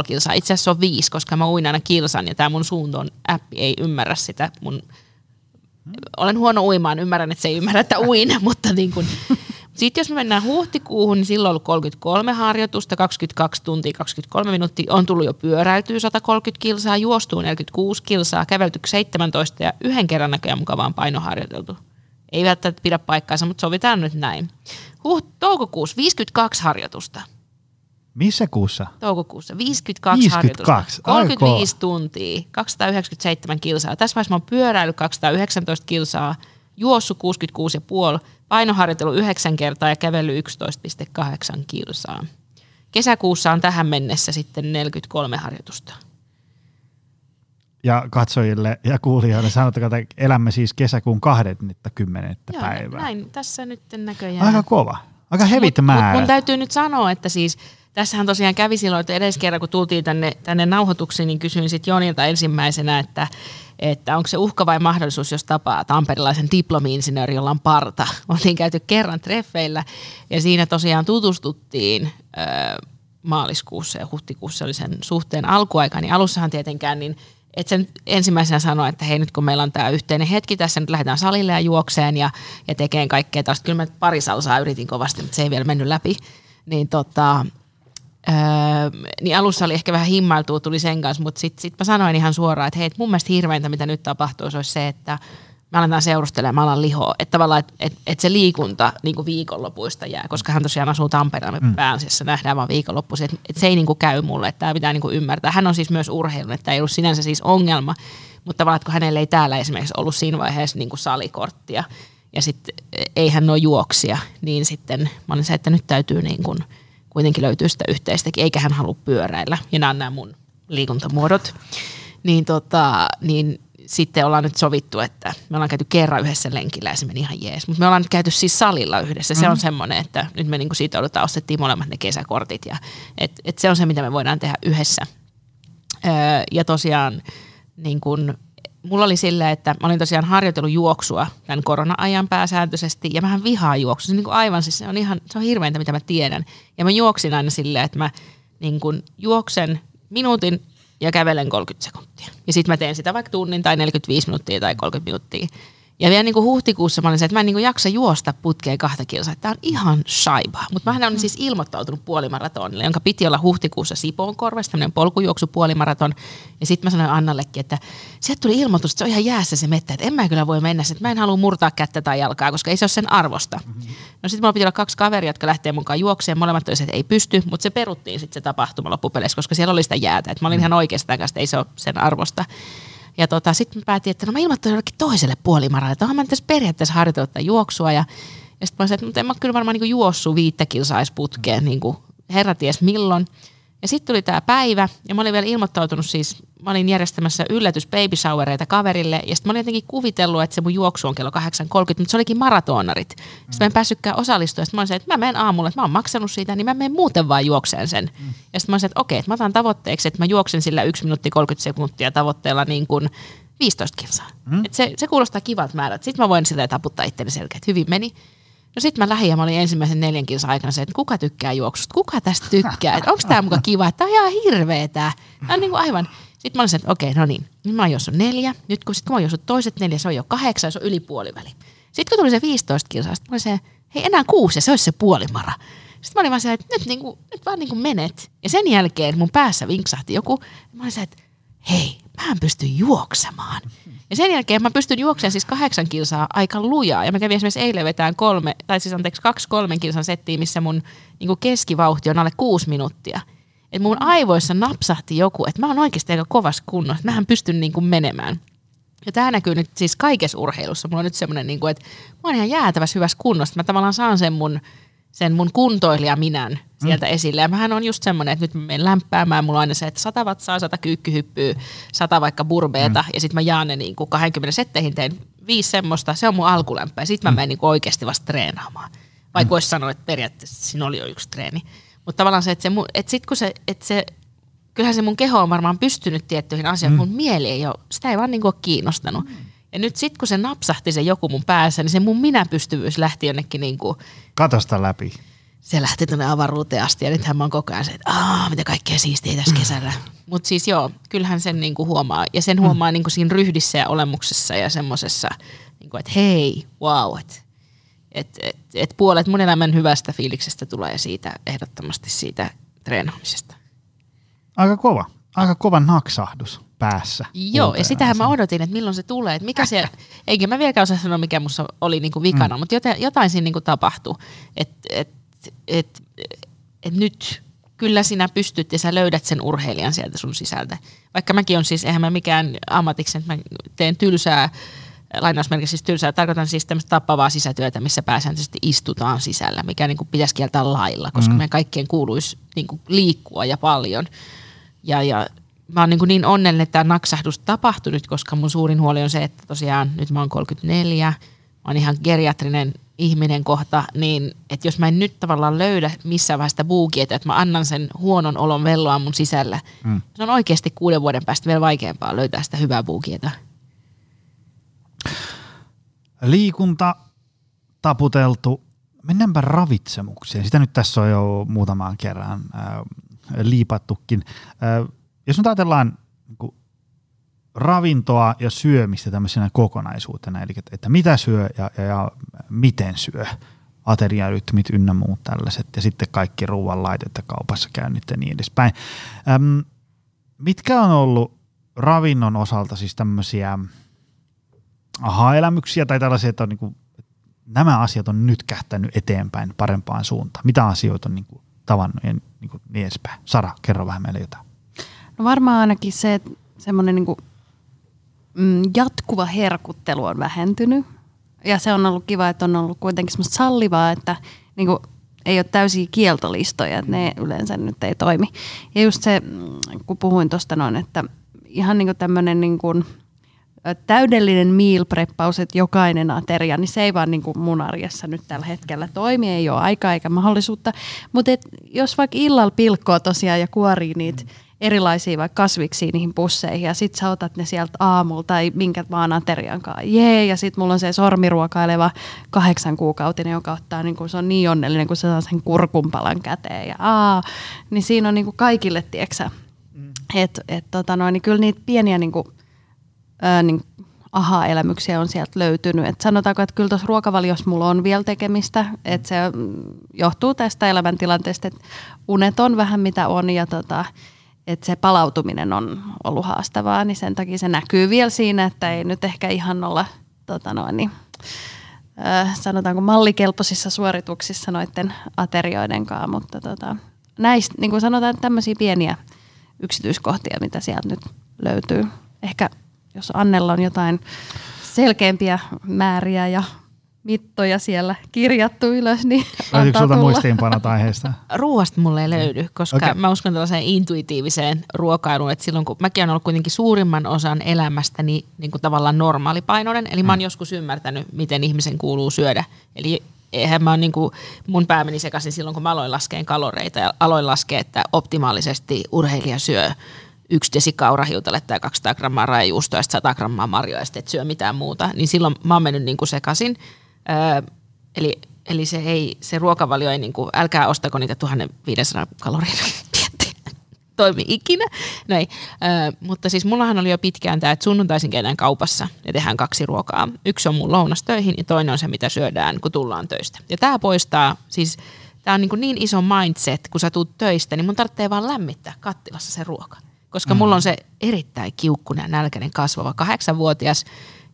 2,5 kilsaa. Itse asiassa on 5, koska mä uin aina kilsan ja tämä mun suuntoon appi ei ymmärrä sitä mun olen huono uimaan, ymmärrän, että se ei ymmärrä, että uin, mutta niin kun, Sitten jos me mennään huhtikuuhun, niin silloin on ollut 33 harjoitusta, 22 tuntia, 23 minuuttia. On tullut jo pyöräytyy 130 kilsaa, juostuu 46 kilsaa, kävelty 17 ja yhden kerran näköjään mukavaan painoharjoiteltu. Ei välttämättä pidä paikkaansa, mutta sovitaan nyt näin. Huht- toukokuussa 52 harjoitusta. Missä kuussa? Toukokuussa 52, 52, harjoitusta. 35 tuntia, 297 kilsaa. Tässä vaiheessa mä oon pyöräillyt 219 kilsaa, juossut 66,5, painoharjoitelu 9 kertaa ja kävely 11,8 kilsaa. Kesäkuussa on tähän mennessä sitten 43 harjoitusta. Ja katsojille ja kuulijoille sanottakaa, että elämme siis kesäkuun 20. Joo, päivää. näin tässä nyt näköjään. Aika kova. Aika hevit määrä. Mun täytyy nyt sanoa, että siis tässähän tosiaan kävi silloin, että edes kerran kun tultiin tänne, tänne nauhoituksiin, niin kysyin sitten Jonilta ensimmäisenä, että, että onko se uhka vai mahdollisuus, jos tapaa tamperilaisen diplomi-insinööri, jolla on parta. Oltiin käyty kerran treffeillä ja siinä tosiaan tutustuttiin ö, maaliskuussa ja huhtikuussa oli sen suhteen alkuaika, niin alussahan tietenkään niin että sen ensimmäisenä sanoa, että hei nyt kun meillä on tämä yhteinen hetki tässä, nyt lähdetään salille ja juokseen ja, ja tekeen kaikkea taas. Kyllä mä pari salsaa yritin kovasti, mutta se ei vielä mennyt läpi. Niin tota, öö, niin alussa oli ehkä vähän himmailtua, tuli sen kanssa, mutta sitten sit mä sanoin ihan suoraan, että hei, mun mielestä hirveintä, mitä nyt tapahtuu, se olisi se, että me aletaan seurustelemaan, mä alan lihoa. Että tavallaan, että et, et se liikunta niin kuin viikonlopuista jää, koska hän tosiaan asuu Tampereella, me mm. pääasiassa nähdään vaan viikonloppuisin. Että et se ei niin kuin käy mulle, että tämä pitää niin kuin ymmärtää. Hän on siis myös urheilun, että tämä ei ollut sinänsä siis ongelma, mutta tavallaan, että kun hänellä ei täällä esimerkiksi ollut siinä vaiheessa niin kuin salikorttia, ja sitten ei hän ole juoksia, niin sitten mä olin se, että nyt täytyy niin kuin kuitenkin löytyä sitä yhteistäkin, eikä hän halua pyöräillä. Ja nämä on nämä mun liikuntamuodot. Niin, tota, niin sitten ollaan nyt sovittu, että me ollaan käyty kerran yhdessä lenkillä ja se meni ihan jees. Mutta me ollaan nyt käyty siis salilla yhdessä. Se on semmoinen, että nyt me niinku sitoudutaan, ostettiin molemmat ne kesäkortit. Ja, et, et se on se, mitä me voidaan tehdä yhdessä. Öö, ja tosiaan niin kun, mulla oli silleen, että mä olin tosiaan harjoitellut juoksua tämän korona-ajan pääsääntöisesti ja mähän vihaan juoksua. Se niin kuin aivan, siis se on ihan, se on hirveintä, mitä mä tiedän. Ja mä juoksin aina silleen, että mä niin kun juoksen minuutin ja kävelen 30 sekuntia. Ja sitten mä teen sitä vaikka tunnin tai 45 minuuttia tai 30 minuuttia. Ja vielä niin kuin huhtikuussa mä olin se, että mä en niin kuin jaksa juosta putkeen kahta kilsaa. Tämä on ihan shaiba. Mutta mä olen siis ilmoittautunut puolimaratonille, jonka piti olla huhtikuussa Sipoon korvassa, tämmöinen polkujuoksu puolimaraton. Ja sitten mä sanoin Annallekin, että sieltä tuli ilmoitus, että se on ihan jäässä se mettä, että en mä kyllä voi mennä, että mä en halua murtaa kättä tai jalkaa, koska ei se ole sen arvosta. No sitten mulla piti olla kaksi kaveria, jotka lähtee mukaan juokseen. Molemmat toiset ei pysty, mutta se peruttiin sitten se tapahtuma loppupeleissä, koska siellä oli sitä jäätä. Et mä olin ihan oikeastaan kanssa, että ei se ole sen arvosta. Ja tota, sitten mä päätin, että no mä ilmoittauduin jollekin toiselle puolimaralle, että mä tässä periaatteessa harjoitella tätä juoksua. Ja, ja sitten mä sanoin, että en mä kyllä varmaan niin juossut viittä kilsaisputkeen, niin kuin herra ties milloin. Ja sitten tuli tämä päivä, ja mä olin vielä ilmoittautunut siis, mä olin järjestämässä yllätys baby showereita kaverille, ja sitten mä olin jotenkin kuvitellut, että se mun juoksu on kello 8.30, mutta se olikin maratonarit. Sitten mä en päässytkään osallistua, sitten mä olin se, että mä menen aamulla, että mä oon maksanut siitä, niin mä menen muuten vaan juokseen sen. Mm. Ja sitten mä olin se, että okei, että mä otan tavoitteeksi, että mä juoksen sillä 1 minuutti 30 sekuntia tavoitteella niin kuin 15 kilsaa. Mm. Et se, se kuulostaa kivalta määrältä. Sitten mä voin sitä taputtaa itteni selkeä, että hyvin meni. No sitten mä lähdin ja mä olin ensimmäisen neljän kilsan aikana se, että kuka tykkää juoksusta, kuka tästä tykkää, että onko tämä muka kiva, että on ihan hirveä tämä. Tämä on niin kuin aivan. Sitten mä olin se, että okei, no niin, mä oon juossut neljä, nyt kun, sit kun mä oon juossut toiset neljä, se on jo kahdeksan, se on yli puoliväli. Sitten kun tuli se 15 kilsaa, sitten mä olin se, hei enää kuusi ja se olisi se puolimara. Sitten mä olin vaan se, että nyt, niin kuin, nyt vaan niin kuin menet. Ja sen jälkeen mun päässä vinksahti joku, mä olin se, että hei, mä pystyn juoksemaan. Ja sen jälkeen mä pystyn juoksemaan siis kahdeksan kilsaa aika lujaa. Ja mä kävin esimerkiksi eilen vetään kolme, tai siis anteeksi kaksi kolmen kilsan settiä, missä mun niin keskivauhti on alle kuusi minuuttia. Et mun aivoissa napsahti joku, että mä oon oikeasti aika kovassa kunnossa, että mähän pystyn niin kuin menemään. Ja tämä näkyy nyt siis kaikessa urheilussa. Mulla on nyt semmoinen, niin että mä oon ihan jäätävässä hyvässä kunnossa. Mä tavallaan saan sen mun, sen mun kuntoilija minän sieltä mm. esille. Ja mähän on just semmoinen, että nyt mä menen lämpäämään. Mulla on aina se, että sata vatsaa, sata kyykkyhyppyä, sata vaikka burbeeta. Mm. Ja sitten mä jaan ne niin kuin 20 setteihin, teen viisi semmoista. Se on mun alkulämpö. Ja sitten mä menen niin kuin oikeasti vasta treenaamaan. Vaikka mm. voisi sanoa, että periaatteessa siinä oli jo yksi treeni. Mutta tavallaan se, että, se, että sit kun se, että se, kyllähän se mun keho on varmaan pystynyt tiettyihin asioihin, mm. mun mieli ei ole, sitä ei vaan niin kuin ole kiinnostanut. Mm. Ja nyt sitten kun se napsahti se joku mun päässä, niin se mun minäpystyvyys lähti jonnekin niin kuin, Katosta läpi. se lähti tuonne avaruuteen asti ja nythän mä oon koko ajan se, että aah, mitä kaikkea siistiä tässä kesällä. Mutta siis joo, kyllähän sen niinku huomaa. Ja sen huomaa niinku siinä ryhdissä ja olemuksessa ja semmoisessa, niinku, että hei, wow, että Et, et, et puolet mun elämän hyvästä fiiliksestä tulee siitä ehdottomasti siitä treenaamisesta. Aika kova. Aika kova naksahdus päässä. Joo, ja sitähän mä odotin, että milloin se tulee. Että mikä se, eikä mä vieläkään osaa sanoa, mikä musta oli niinku vikana, mm. mutta jotain, jotain siinä niinku tapahtui. Että et, et, et nyt kyllä sinä pystyt ja sä löydät sen urheilijan sieltä sun sisältä. Vaikka mäkin on siis, eihän mä mikään ammatiksi, että mä teen tylsää, lainausmerkissä siis tylsää, tarkoitan siis tämmöistä tappavaa sisätyötä, missä pääsääntöisesti istutaan sisällä, mikä niin kuin pitäisi kieltää lailla, koska mm. meidän kaikkien kuuluisi niin kuin liikkua ja paljon. Ja, ja mä oon niin, niin onnellinen, että tämä naksahdus tapahtui nyt, koska mun suurin huoli on se, että tosiaan nyt mä oon 34, mä oon ihan geriatrinen ihminen kohta, niin että jos mä en nyt tavallaan löydä missään vaiheessa buukieta, että mä annan sen huonon olon velloa mun sisällä, mm. se on oikeasti kuuden vuoden päästä vielä vaikeampaa löytää sitä hyvää buukieta. Liikunta, taputeltu. Mennäänpä ravitsemukseen. Sitä nyt tässä on jo muutamaan kerran äh, liipattukin. Äh, jos nyt ajatellaan niin ravintoa ja syömistä tämmöisenä kokonaisuutena, eli että, että mitä syö ja, ja, ja miten syö, ateriarytmit ynnä muut tällaiset, ja sitten kaikki ruoanlaitet ja kaupassa käynnit ja niin edespäin. Öm, mitkä on ollut ravinnon osalta siis tämmöisiä aha-elämyksiä tai tällaisia, että on niin kuin, nämä asiat on nyt kähtänyt eteenpäin parempaan suuntaan? Mitä asioita on niin kuin, tavannut ja niin, kuin, niin edespäin? Sara, kerro vähän meille jotain. No varmaan ainakin se, että semmoinen niin kuin, mm, jatkuva herkuttelu on vähentynyt. Ja se on ollut kiva, että on ollut kuitenkin semmoista sallivaa, että niin kuin, ei ole täysiä kieltolistoja, että ne yleensä nyt ei toimi. Ja just se, mm, kun puhuin tuosta noin, että ihan niin tämmöinen niin kuin, täydellinen meal preppaus, että jokainen ateria, niin se ei vaan niin kuin mun arjessa nyt tällä hetkellä toimi, ei ole aikaa eikä mahdollisuutta. Mutta jos vaikka illalla pilkkoo tosiaan ja kuorii niitä mm erilaisia vaikka kasviksia niihin pusseihin ja sit sä otat ne sieltä aamulla tai minkä vaan ateriankaan. Jee, ja sit mulla on se sormiruokaileva kahdeksan kuukautinen, joka ottaa, niin kun se on niin onnellinen, kun se saa sen kurkunpalan käteen ja aa, niin siinä on niin kuin kaikille, tieksä, mm. että et, tota noin, niin kyllä niitä pieniä niin kuin, ää, niin, aha-elämyksiä on sieltä löytynyt. Et sanotaanko, että kyllä tuossa ruokavaliossa mulla on vielä tekemistä, että se johtuu tästä elämäntilanteesta, että unet on vähän mitä on ja tota, että se palautuminen on ollut haastavaa, niin sen takia se näkyy vielä siinä, että ei nyt ehkä ihan olla tota noin, niin, äh, sanotaanko mallikelpoisissa suorituksissa noiden aterioiden kanssa, mutta tota, näistä, niin kuin sanotaan, tämmöisiä pieniä yksityiskohtia, mitä sieltä nyt löytyy. Ehkä jos Annella on jotain selkeämpiä määriä ja mittoja siellä kirjattu ylös, niin Löytyykö sulta muistiinpanot aiheesta? Ruoasta mulle ei löydy, koska okay. mä uskon tällaiseen intuitiiviseen ruokailuun, että silloin kun mäkin olen ollut kuitenkin suurimman osan elämästäni niin kuin tavallaan normaalipainoinen, eli mä oon mm. joskus ymmärtänyt, miten ihmisen kuuluu syödä. Eli eihän mä niin kuin, mun pää meni sekaisin silloin, kun mä aloin laskea kaloreita ja aloin laskea, että optimaalisesti urheilija syö yksi desi kaurahiutale tai 200 grammaa rajajuustoa ja 100 grammaa marjoja ja sitten et syö mitään muuta, niin silloin mä oon mennyt niin kuin sekaisin. Öö, eli, eli se, ei, se ruokavalio ei, niin kuin, älkää ostako niitä 1500 kaloria toimi ikinä. Näin. Öö, mutta siis mullahan oli jo pitkään tämä, että sunnuntaisin käydään kaupassa ja tehdään kaksi ruokaa. Yksi on mun lounas töihin ja toinen on se, mitä syödään, kun tullaan töistä. Ja tämä poistaa, siis tämä on niin, kuin niin iso mindset, kun sä tuut töistä, niin mun tarvitsee vaan lämmittää kattilassa se ruoka. Koska mm. mulla on se erittäin kiukkunen ja nälkäinen kasvava kahdeksanvuotias,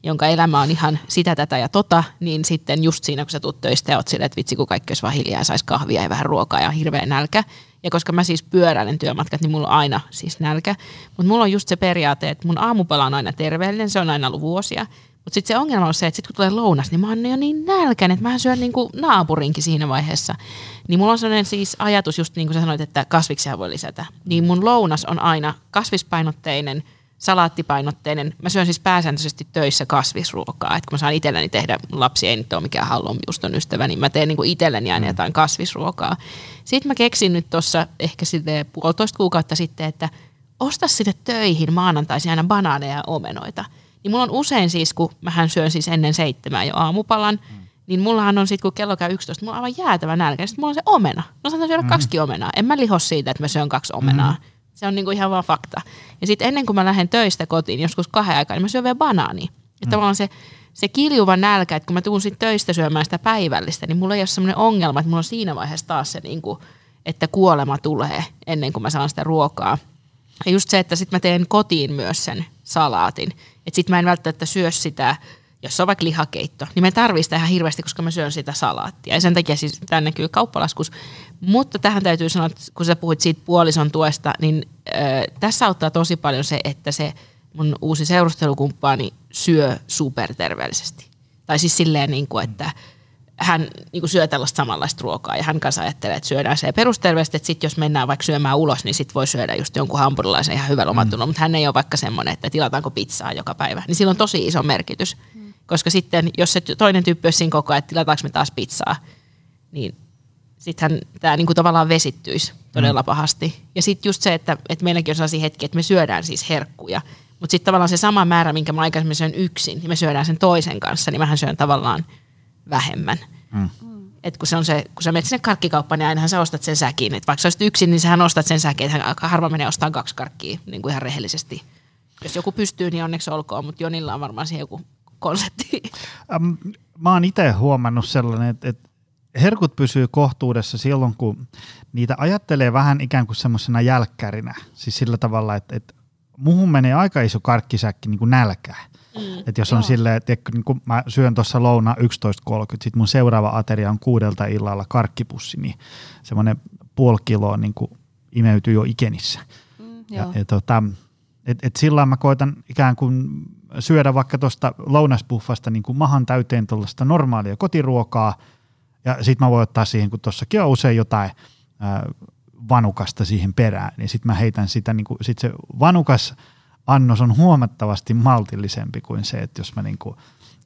jonka elämä on ihan sitä, tätä ja tota, niin sitten just siinä, kun sä tuut töistä ja oot silleen, että vitsi, kun kaikki olisi vaan hiljaa ja saisi kahvia ja vähän ruokaa ja hirveä nälkä. Ja koska mä siis pyöräilen työmatkat, niin mulla on aina siis nälkä. Mutta mulla on just se periaate, että mun aamupala on aina terveellinen, se on aina ollut vuosia. Mutta sitten se ongelma on se, että sit kun tulee lounas, niin mä oon jo niin nälkäinen, että mä syön niinku naapurinkin siinä vaiheessa. Niin mulla on sellainen siis ajatus, just niin kuin sä sanoit, että kasviksia voi lisätä. Niin mun lounas on aina kasvispainotteinen – salaattipainotteinen. Mä syön siis pääsääntöisesti töissä kasvisruokaa. Et kun mä saan itselleni tehdä, lapsi ei nyt ole mikään hallonjuuston ystävä, niin mä teen niin itselleni aina mm. jotain kasvisruokaa. Sitten mä keksin nyt tuossa ehkä sitten puolitoista kuukautta sitten, että osta sinne töihin maanantaisin aina banaaneja ja omenoita. Niin mulla on usein siis, kun mähän syön siis ennen seitsemää jo aamupalan, mm. niin mullahan on sitten, kun kello käy 11, mulla on aivan jäätävä nälkä. Sitten mulla on se omena. Mä saan syödä mm. kaksi omenaa. En mä liho siitä, että mä syön kaksi omenaa. Mm. Se on niinku ihan vaan fakta. Ja sitten ennen kuin mä lähden töistä kotiin, joskus kahden aikaa, niin mä syön vielä banaani. Ja mm. tavallaan se, se kiljuva nälkä, että kun mä tuun sit töistä syömään sitä päivällistä, niin mulla ei ole sellainen ongelma, että mulla on siinä vaiheessa taas se, niin kuin, että kuolema tulee ennen kuin mä saan sitä ruokaa. Ja just se, että sitten mä teen kotiin myös sen salaatin. Että sitten mä en välttämättä syö sitä, jos se on vaikka lihakeitto, niin mä tarvitsen sitä ihan hirveästi, koska mä syön sitä salaattia. Ja sen takia siis tämä näkyy kauppalaskus. Mutta tähän täytyy sanoa, että kun sä puhuit siitä puolison tuesta, niin äh, tässä auttaa tosi paljon se, että se mun uusi seurustelukumppani syö superterveellisesti. Tai siis silleen, niin kuin, että hän niin kuin syö tällaista samanlaista ruokaa ja hän kanssa ajattelee, että syödään se perusterveesti, että sitten jos mennään vaikka syömään ulos, niin sitten voi syödä just jonkun hampurilaisen ihan hyvällä omatunnolla, mm. mutta hän ei ole vaikka semmoinen, että tilataanko pizzaa joka päivä. Niin sillä on tosi iso merkitys, mm. koska sitten jos se toinen tyyppi olisi siinä koko ajan, että tilataanko me taas pizzaa, niin sittenhän tämä niinku tavallaan vesittyisi todella mm. pahasti. Ja sitten just se, että, että meilläkin on sellaisia hetkiä, että me syödään siis herkkuja, mutta sitten tavallaan se sama määrä, minkä mä aikaisemmin syön yksin, niin me syödään sen toisen kanssa, niin mähän syön tavallaan vähemmän. Mm. Et kun, se on se, kun sä menet sinne karkkikauppaan, niin ainahan sä ostat sen säkin. Et vaikka sä olisit yksin, niin sähän ostat sen säkin. Että aika harva menee ostamaan kaksi karkkia niin kuin ihan rehellisesti. Jos joku pystyy, niin onneksi olkoon, mutta Jonilla on varmaan siihen joku konsepti. Ähm, mä oon itse huomannut sellainen, että, että herkut pysyy kohtuudessa silloin, kun niitä ajattelee vähän ikään kuin semmoisena jälkkärinä. Siis sillä tavalla, että, että muhun menee aika iso karkkisäkki niin kuin nälkää. Mm, että jos on joo. silleen, että niin kun mä syön tuossa louna 11.30, sitten mun seuraava ateria on kuudelta illalla karkkipussi, niin semmoinen puoli kiloa niin kuin imeytyy jo ikenissä. Mm, ja, ja tota, et, et sillä mä koitan ikään kuin syödä vaikka tuosta lounasbuffasta niin kuin mahan täyteen tuollaista normaalia kotiruokaa, ja sitten mä voin ottaa siihen, kun tuossakin on usein jotain vanukasta siihen perään, niin sitten mä heitän sitä, niin kuin, sit se vanukas annos on huomattavasti maltillisempi kuin se, että jos mä niin kuin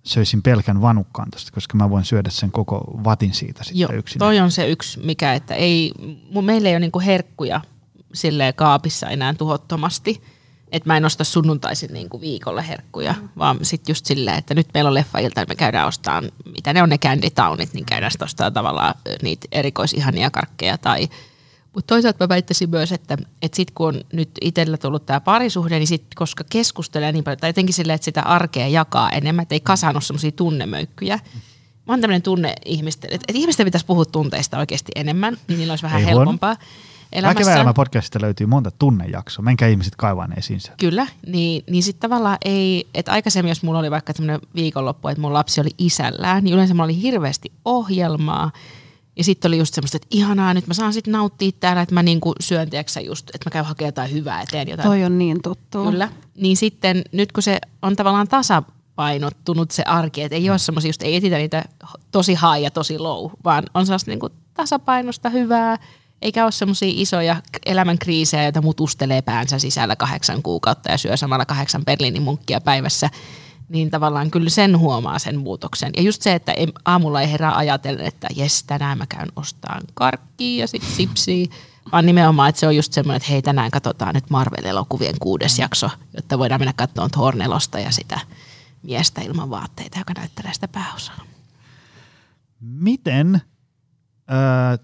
söisin pelkän vanukkaan tosta, koska mä voin syödä sen koko vatin siitä sitten Joo, yksin. toi on se yksi, mikä, että ei, meillä ei ole niinku herkkuja silleen kaapissa enää tuhottomasti, että mä en osta sunnuntaisin niinku viikolle herkkuja, mm. vaan sitten just silleen, että nyt meillä on leffailta, niin me käydään ostamaan, mitä ne on ne candy townit, niin käydään ostaa tavallaan niitä erikoisihania karkkeja tai mutta toisaalta mä väittäisin myös, että, että sitten kun on nyt itsellä tullut tämä parisuhde, niin sit, koska keskustelee niin paljon, tai jotenkin silleen, että sitä arkea jakaa enemmän, että ei kasannut semmoisia tunnemöykkyjä. Mä oon tämmöinen tunne ihmisten, että, että ihmisten pitäisi puhua tunteista oikeasti enemmän, niin niillä olisi vähän ei helpompaa. Huono. Elämässä. Väkevä podcastista löytyy monta tunnejaksoa. Menkää ihmiset kaivaan esiin Kyllä, niin, niin sitten tavallaan ei, että aikaisemmin jos mulla oli vaikka tämmöinen viikonloppu, että mun lapsi oli isällään, niin yleensä mulla oli hirveästi ohjelmaa ja sitten oli just semmoista, että ihanaa, nyt mä saan sitten nauttia täällä, että mä niinku syön, tiedätkö, just, että mä käyn hakemaan jotain hyvää ja teen jotain. Toi on niin tuttu. Kyllä. Niin sitten nyt kun se on tavallaan tasapainottunut se arki, että ei ole semmoisia, just ei etitä niitä tosi high ja tosi low, vaan on sellaista niinku tasapainosta hyvää, eikä ole semmoisia isoja elämän kriisejä, joita mutustelee päänsä sisällä kahdeksan kuukautta ja syö samalla kahdeksan Berliinin munkkia päivässä niin tavallaan kyllä sen huomaa sen muutoksen. Ja just se, että aamulla ei herää ajatellen, että jes, tänään mä käyn ostamaan karkkia ja sitten sipsiä, vaan nimenomaan, että se on just semmoinen, että hei, tänään katsotaan nyt Marvel-elokuvien kuudes jakso, jotta voidaan mennä katsomaan Thornelosta ja sitä miestä ilman vaatteita, joka näyttelee sitä pääosaa. Miten äh,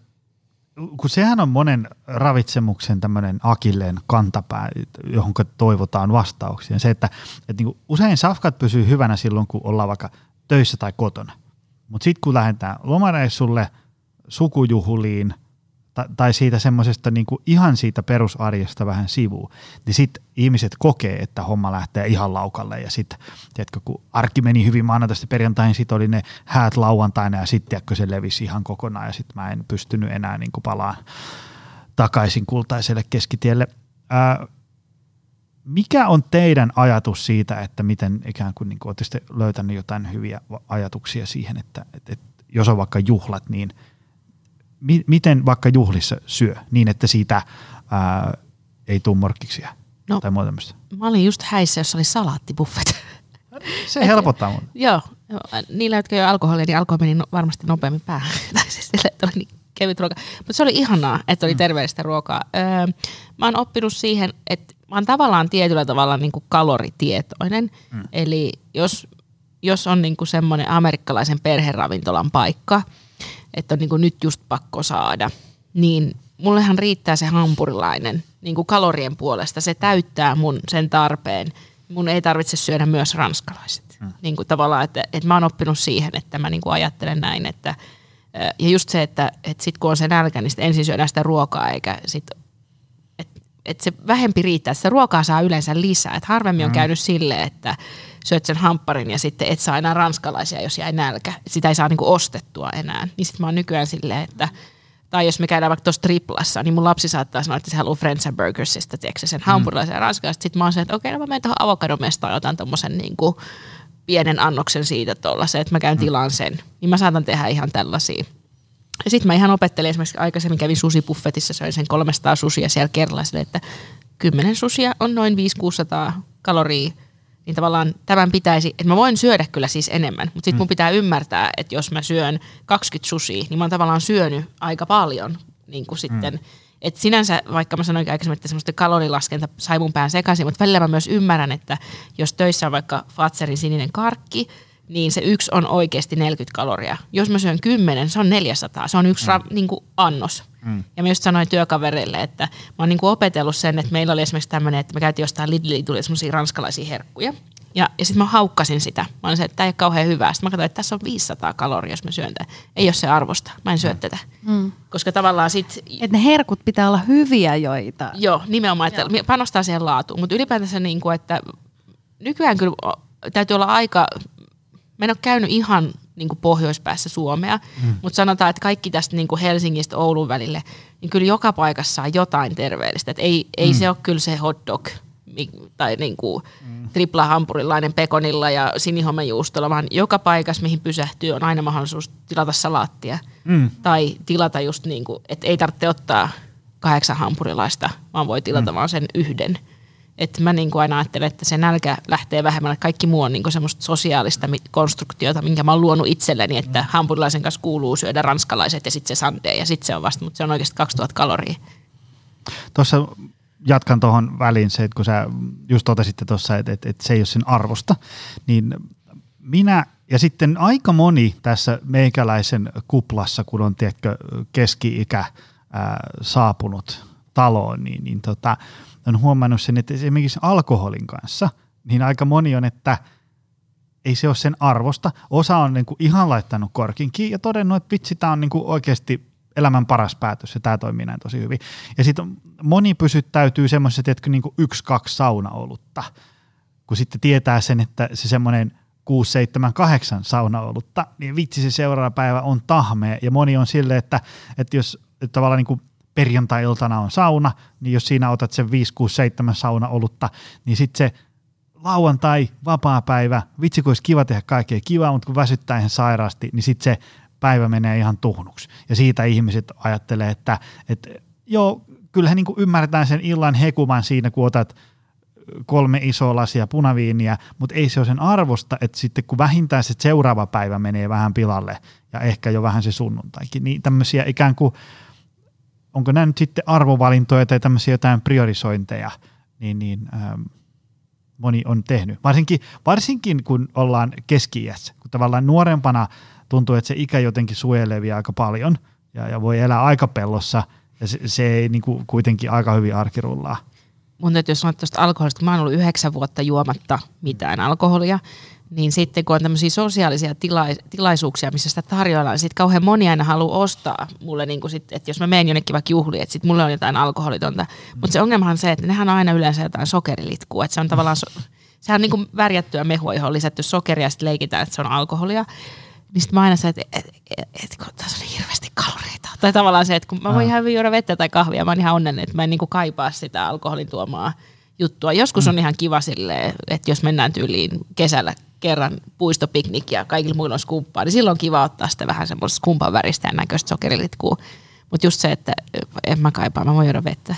kun sehän on monen ravitsemuksen tämmöinen akilleen kantapää, johon toivotaan vastauksia. Se, että, että niin usein safkat pysyy hyvänä silloin, kun ollaan vaikka töissä tai kotona. Mutta sitten kun lähdetään lomareissulle, sukujuhuliin, tai, siitä semmoisesta niin ihan siitä perusarjesta vähän sivuun, niin sitten ihmiset kokee, että homma lähtee ihan laukalle ja sitten, kun arki meni hyvin maanantaista perjantaihin, sitten oli ne häät lauantaina ja sitten, se levisi ihan kokonaan ja sitten mä en pystynyt enää niin palaan takaisin kultaiselle keskitielle. Ää, mikä on teidän ajatus siitä, että miten ikään kuin, niin kuin olette löytäneet jotain hyviä ajatuksia siihen, että, että, että jos on vaikka juhlat, niin – mi- miten vaikka juhlissa syö niin, että siitä ää, ei tule morkkiksia no, tai muuta tämmöistä? Mä olin just häissä, jossa oli salaattibuffet. Se helpottaa mun. Joo, niillä, jotka jo alkoholia, niin alkoholi meni no, varmasti nopeammin päähän. tai siis sille, että oli niin kevyt ruoka. Mutta se oli ihanaa, että oli mm. terveellistä ruokaa. Öö, mä oon oppinut siihen, että mä oon tavallaan tietyllä tavalla niin kuin kaloritietoinen. Mm. Eli jos, jos on niin kuin semmoinen amerikkalaisen perheravintolan paikka – että on niin nyt just pakko saada, niin mullehan riittää se hampurilainen niin kuin kalorien puolesta. Se täyttää mun sen tarpeen. Mun ei tarvitse syödä myös ranskalaiset. Mm. Niin kuin tavallaan, että, että mä oon oppinut siihen, että mä niin kuin ajattelen näin, että ja just se, että, että sit kun on se nälkä, niin ensin syödään sitä ruokaa, eikä sit, että et se vähempi riittää. Sitä ruokaa saa yleensä lisää. Et harvemmin on mm. käynyt silleen, että syöt sen hampparin ja sitten et saa enää ranskalaisia, jos jäi nälkä. Sitä ei saa niinku ostettua enää. Niin sitten mä oon nykyään silleen, että tai jos me käydään vaikka tuossa triplassa, niin mun lapsi saattaa sanoa, että se haluaa Friends and Burgersista, tiedätkö, sen hampurilaisen mm. ranskalaisen. Sitten mä oon se, että okei, no mä menen tuohon avokadomestaan ja otan tommosen niin kuin pienen annoksen siitä tuolla, se, että mä käyn mm. tilaan sen. Niin mä saatan tehdä ihan tällaisia. Ja sitten mä ihan opettelin, esimerkiksi aikaisemmin kävin susipuffetissa, söin sen 300 susia siellä kerralla, että 10 susia on noin 500-600 kaloria niin tavallaan tämän pitäisi, että mä voin syödä kyllä siis enemmän, mutta sitten mun mm. pitää ymmärtää, että jos mä syön 20 susia, niin mä oon tavallaan syönyt aika paljon niin kuin sitten. Mm. Et sinänsä, vaikka mä sanoin aikaisemmin, että semmoista kalorilaskenta sai mun pään sekaisin, mutta välillä mä myös ymmärrän, että jos töissä on vaikka Fatserin sininen karkki, niin se yksi on oikeasti 40 kaloria. Jos mä syön 10, se on 400. Se on yksi mm. ra, niin kuin annos. Mm. Ja mä just sanoin työkavereille, että mä oon niin kuin opetellut sen, että meillä oli esimerkiksi tämmöinen, että me käytiin jostain Lidliin, tuli semmoisia ranskalaisia herkkuja. Ja, ja sitten mä haukkasin sitä. Mä olin se, että tämä ei ole kauhean hyvää. Sitten mä katsoin, että tässä on 500 kaloria, jos mä syön tätä. Ei ole se arvosta. Mä en syö mm. tätä. Mm. Koska tavallaan sit... Että ne herkut pitää olla hyviä joita. Joo, nimenomaan, että Joo. panostaa siihen laatuun. Mutta ylipäätänsä niin kuin, että nykyään kyllä täytyy olla aika... Mä en ole käynyt ihan niin kuin pohjoispäässä Suomea, mm. mutta sanotaan, että kaikki tästä niin kuin Helsingistä Oulun välille, niin kyllä joka paikassa on jotain terveellistä. Et ei, ei mm. se ole kyllä se hot dog tai niin kuin mm. triplahampurilainen pekonilla ja sinihomejuustolla, vaan joka paikassa, mihin pysähtyy, on aina mahdollisuus tilata salaattia. Mm. Tai tilata just niin kuin, että ei tarvitse ottaa kahdeksan hampurilaista, vaan voi tilata mm. vaan sen yhden. Että mä niin kuin aina ajattelen, että se nälkä lähtee vähemmän. Kaikki muu on niin kuin semmoista sosiaalista konstruktiota, minkä mä oon luonut itselleni, että hampurilaisen kanssa kuuluu syödä ranskalaiset ja sitten se sande ja sitten se on vasta, mutta se on oikeasti 2000 kaloria. Tuossa jatkan tuohon väliin se, että kun sä just totesitte tuossa, että, että, että se ei ole sen arvosta, niin minä ja sitten aika moni tässä meikäläisen kuplassa, kun on tiedätkö, keski-ikä ää, saapunut taloon, niin, niin tota, on huomannut sen, että esimerkiksi alkoholin kanssa, niin aika moni on, että ei se ole sen arvosta. Osa on niin kuin ihan laittanut korkin kiinni ja todennut, että vitsi, tämä on niin kuin oikeasti elämän paras päätös ja tämä toimii näin tosi hyvin. Ja sitten moni pysyttäytyy semmoisessa, että niin yksi, kaksi saunaolutta, kun sitten tietää sen, että se semmoinen 6, 7, 8 saunaolutta, niin vitsi se seuraava päivä on tahmea. Ja moni on silleen, että, että jos että tavallaan niin kuin perjantai-iltana on sauna, niin jos siinä otat sen 5, 6, 7 saunaolutta, niin sitten se lauantai, vapaa päivä, vitsi kun olisi kiva tehdä kaikkea kivaa, mutta kun väsyttää ihan sairaasti, niin sitten se päivä menee ihan tuhnuksi. Ja siitä ihmiset ajattelee, että, että joo, kyllähän niin ymmärretään sen illan hekuman siinä, kun otat kolme isoa lasia punaviiniä, mutta ei se ole sen arvosta, että sitten kun vähintään se seuraava päivä menee vähän pilalle ja ehkä jo vähän se sunnuntaikin, niin tämmöisiä ikään kuin, onko nämä nyt sitten arvovalintoja tai tämmöisiä jotain priorisointeja, niin, niin ähm, moni on tehnyt. Varsinkin, varsinkin kun ollaan keski kun tavallaan nuorempana tuntuu, että se ikä jotenkin suojelee vielä aika paljon ja, ja voi elää aikapellossa ja se, se ei niin kuin, kuitenkin aika hyvin arkirullaa. Mun täytyy sanoa tuosta alkoholista, mä oon ollut yhdeksän vuotta juomatta mitään alkoholia, niin sitten kun on tämmöisiä sosiaalisia tila- tilaisuuksia, missä sitä tarjoillaan, niin sitten kauhean moni aina haluaa ostaa mulle, niin sit, että jos mä menen jonnekin vaikka juhliin, että sitten mulle on jotain alkoholitonta. Mutta se ongelma on se, että nehän on aina yleensä jotain sokerilitkua, että se on tavallaan, so- sehän on niin kuin värjättyä mehua, johon on lisätty sokeria ja sitten leikitään, että se on alkoholia. Niin sitten mä aina se, että et, et, et, kun tässä on hirveästi kaloreita. Tai tavallaan se, että kun mä voin ihan hyvin juoda vettä tai kahvia, mä oon ihan onnellinen, että mä en niin kuin kaipaa sitä alkoholin tuomaa juttua. Joskus mm. on ihan kiva silleen, että jos mennään tyyliin kesällä kerran puistopiknikia, kaikilla muilla on skumppaa, niin silloin on kiva ottaa sitä vähän semmoista skumpan väristä ja näköistä sokerilitkua. Mutta just se, että en mä kaipaa, mä voin juoda vettä.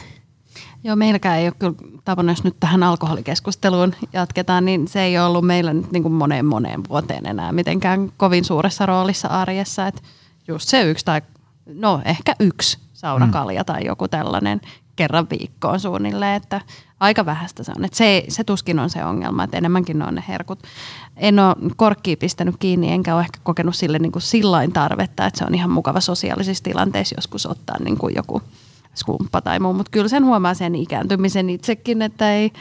Joo, meilläkään ei ole kyllä tapana, jos nyt tähän alkoholikeskusteluun jatketaan, niin se ei ole ollut meillä nyt niin kuin moneen moneen vuoteen enää mitenkään kovin suuressa roolissa arjessa. Että just se yksi tai no ehkä yksi saunakalja mm. tai joku tällainen kerran viikkoon suunnilleen, että aika vähäistä se on. Että se, se tuskin on se ongelma, että enemmänkin ne on ne herkut. En ole korkkiin pistänyt kiinni, enkä ole ehkä kokenut sille niin kuin sillain tarvetta, että se on ihan mukava sosiaalisissa tilanteissa joskus ottaa niin kuin joku skumppa tai muu, mutta kyllä sen huomaa sen ikääntymisen itsekin, että ei,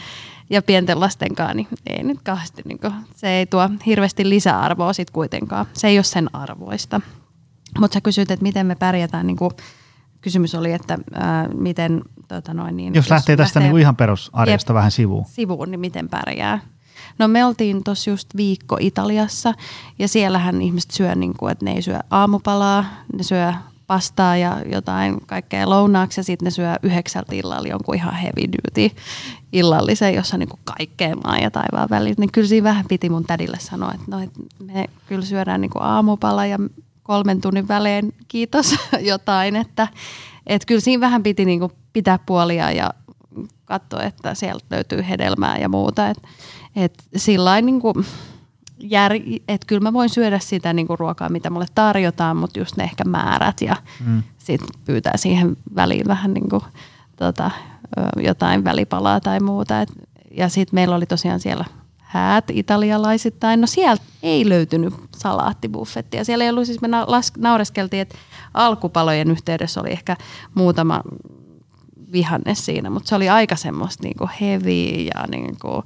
ja pienten lasten kanssa, niin ei nyt kauheasti, niin kuin, se ei tuo hirveästi lisäarvoa sit kuitenkaan. Se ei ole sen arvoista. Mutta sä kysyt, että miten me pärjätään, niin kuin, kysymys oli, että ää, miten tota noin, niin, jos, jos lähtee tästä lähtee, niin ihan perusarjesta jep, vähän sivuun. Sivuun, niin miten pärjää? No me oltiin tuossa just viikko Italiassa ja siellähän ihmiset syö, niin kuin, että ne ei syö aamupalaa, ne syö pastaa ja jotain kaikkea lounaaksi ja sitten ne syö yhdeksältä illalla jonkun ihan heavy duty illallisen, jossa niinku kaikkea maa ja taivaan väliin. Niin kyllä siinä vähän piti mun tädille sanoa, että no, et me kyllä syödään niinku aamupala ja kolmen tunnin välein kiitos jotain, että et kyllä siinä vähän piti niinku pitää puolia ja katsoa, että sieltä löytyy hedelmää ja muuta. Et, et sillä niinku, jär, että kyllä mä voin syödä sitä niinku ruokaa, mitä mulle tarjotaan, mutta just ne ehkä määrät ja mm. sitten pyytää siihen väliin vähän niinku, tota, jotain välipalaa tai muuta. Et, ja sitten meillä oli tosiaan siellä häät italialaisittain. No sieltä ei löytynyt salaattibuffettia. Siellä ei ollut, siis me naureskeltiin, että alkupalojen yhteydessä oli ehkä muutama vihanne siinä, mutta se oli aika semmoista niinku heavy ja niinku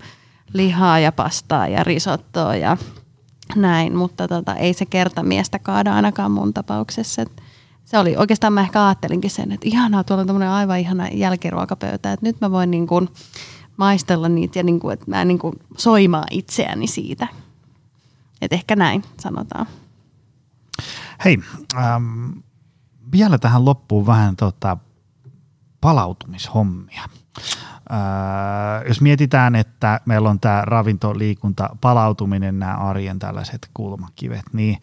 lihaa ja pastaa ja risottoa ja näin, mutta tota, ei se kerta miestä kaada ainakaan mun tapauksessa. Et se oli oikeastaan mä ehkä ajattelinkin sen, että ihanaa, tuolla on aivan ihana jälkiruokapöytä, että nyt mä voin niin kuin maistella niitä ja niin kuin, että mä niin kuin soimaa itseäni siitä. Että ehkä näin sanotaan. Hei, ähm, vielä tähän loppuun vähän tota, palautumishommia. Öö, jos mietitään, että meillä on tämä ravinto, liikunta, palautuminen, nämä arjen tällaiset kulmakivet, niin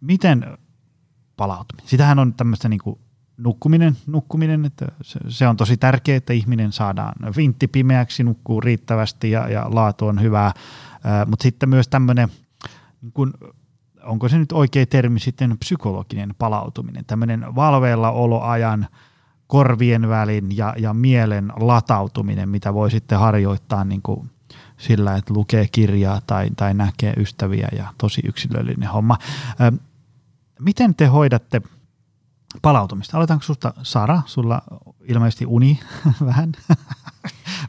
miten palautuminen? Sitähän on tämmöistä niin kuin nukkuminen, nukkuminen että se, se on tosi tärkeää, että ihminen saadaan vintti pimeäksi, nukkuu riittävästi ja, ja laatu on hyvää, mutta sitten myös tämmöinen, niin onko se nyt oikea termi sitten psykologinen palautuminen, tämmöinen valveilla oloajan – korvien välin ja, ja mielen latautuminen, mitä voi sitten harjoittaa niin kuin sillä, että lukee kirjaa tai, tai näkee ystäviä ja tosi yksilöllinen homma. Miten te hoidatte palautumista? Aloitanko susta Sara? Sulla ilmeisesti uni vähän,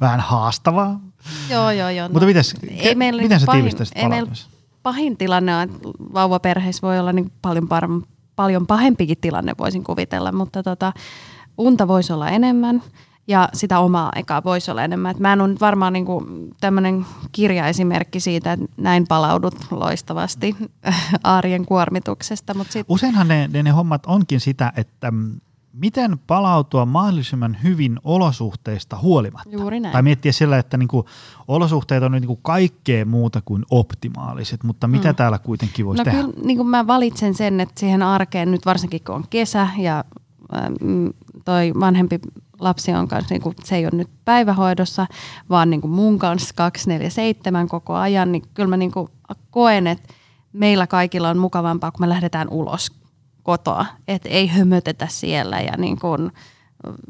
vähän haastavaa. Joo, joo, joo. Mutta no, mites, ei meillä miten sä pahin, tiivistäisit ei meillä pahin tilanne on, että vauvaperheissä voi olla niin paljon, par- paljon pahempikin tilanne, voisin kuvitella, mutta tota, unta voisi olla enemmän ja sitä omaa aikaa voisi olla enemmän. Et mä en ole varmaan niinku tämmöinen kirjaesimerkki siitä, että näin palaudut loistavasti arjen kuormituksesta. Mut sit... Useinhan ne, ne, ne hommat onkin sitä, että mm, miten palautua mahdollisimman hyvin olosuhteista huolimatta. Juuri näin. Tai miettiä sillä, että niinku olosuhteet on niinku kaikkea muuta kuin optimaaliset, mutta mitä mm. täällä kuitenkin voisi no tehdä? Kyllä, niin mä valitsen sen, että siihen arkeen nyt varsinkin kun on kesä ja toi vanhempi lapsi on kanssa, niin kuin, se ei ole nyt päivähoidossa, vaan niin kuin mun kanssa 247 koko ajan, niin kyllä mä niin kuin koen, että meillä kaikilla on mukavampaa, kun me lähdetään ulos kotoa, että ei hömötetä siellä ja niin kuin,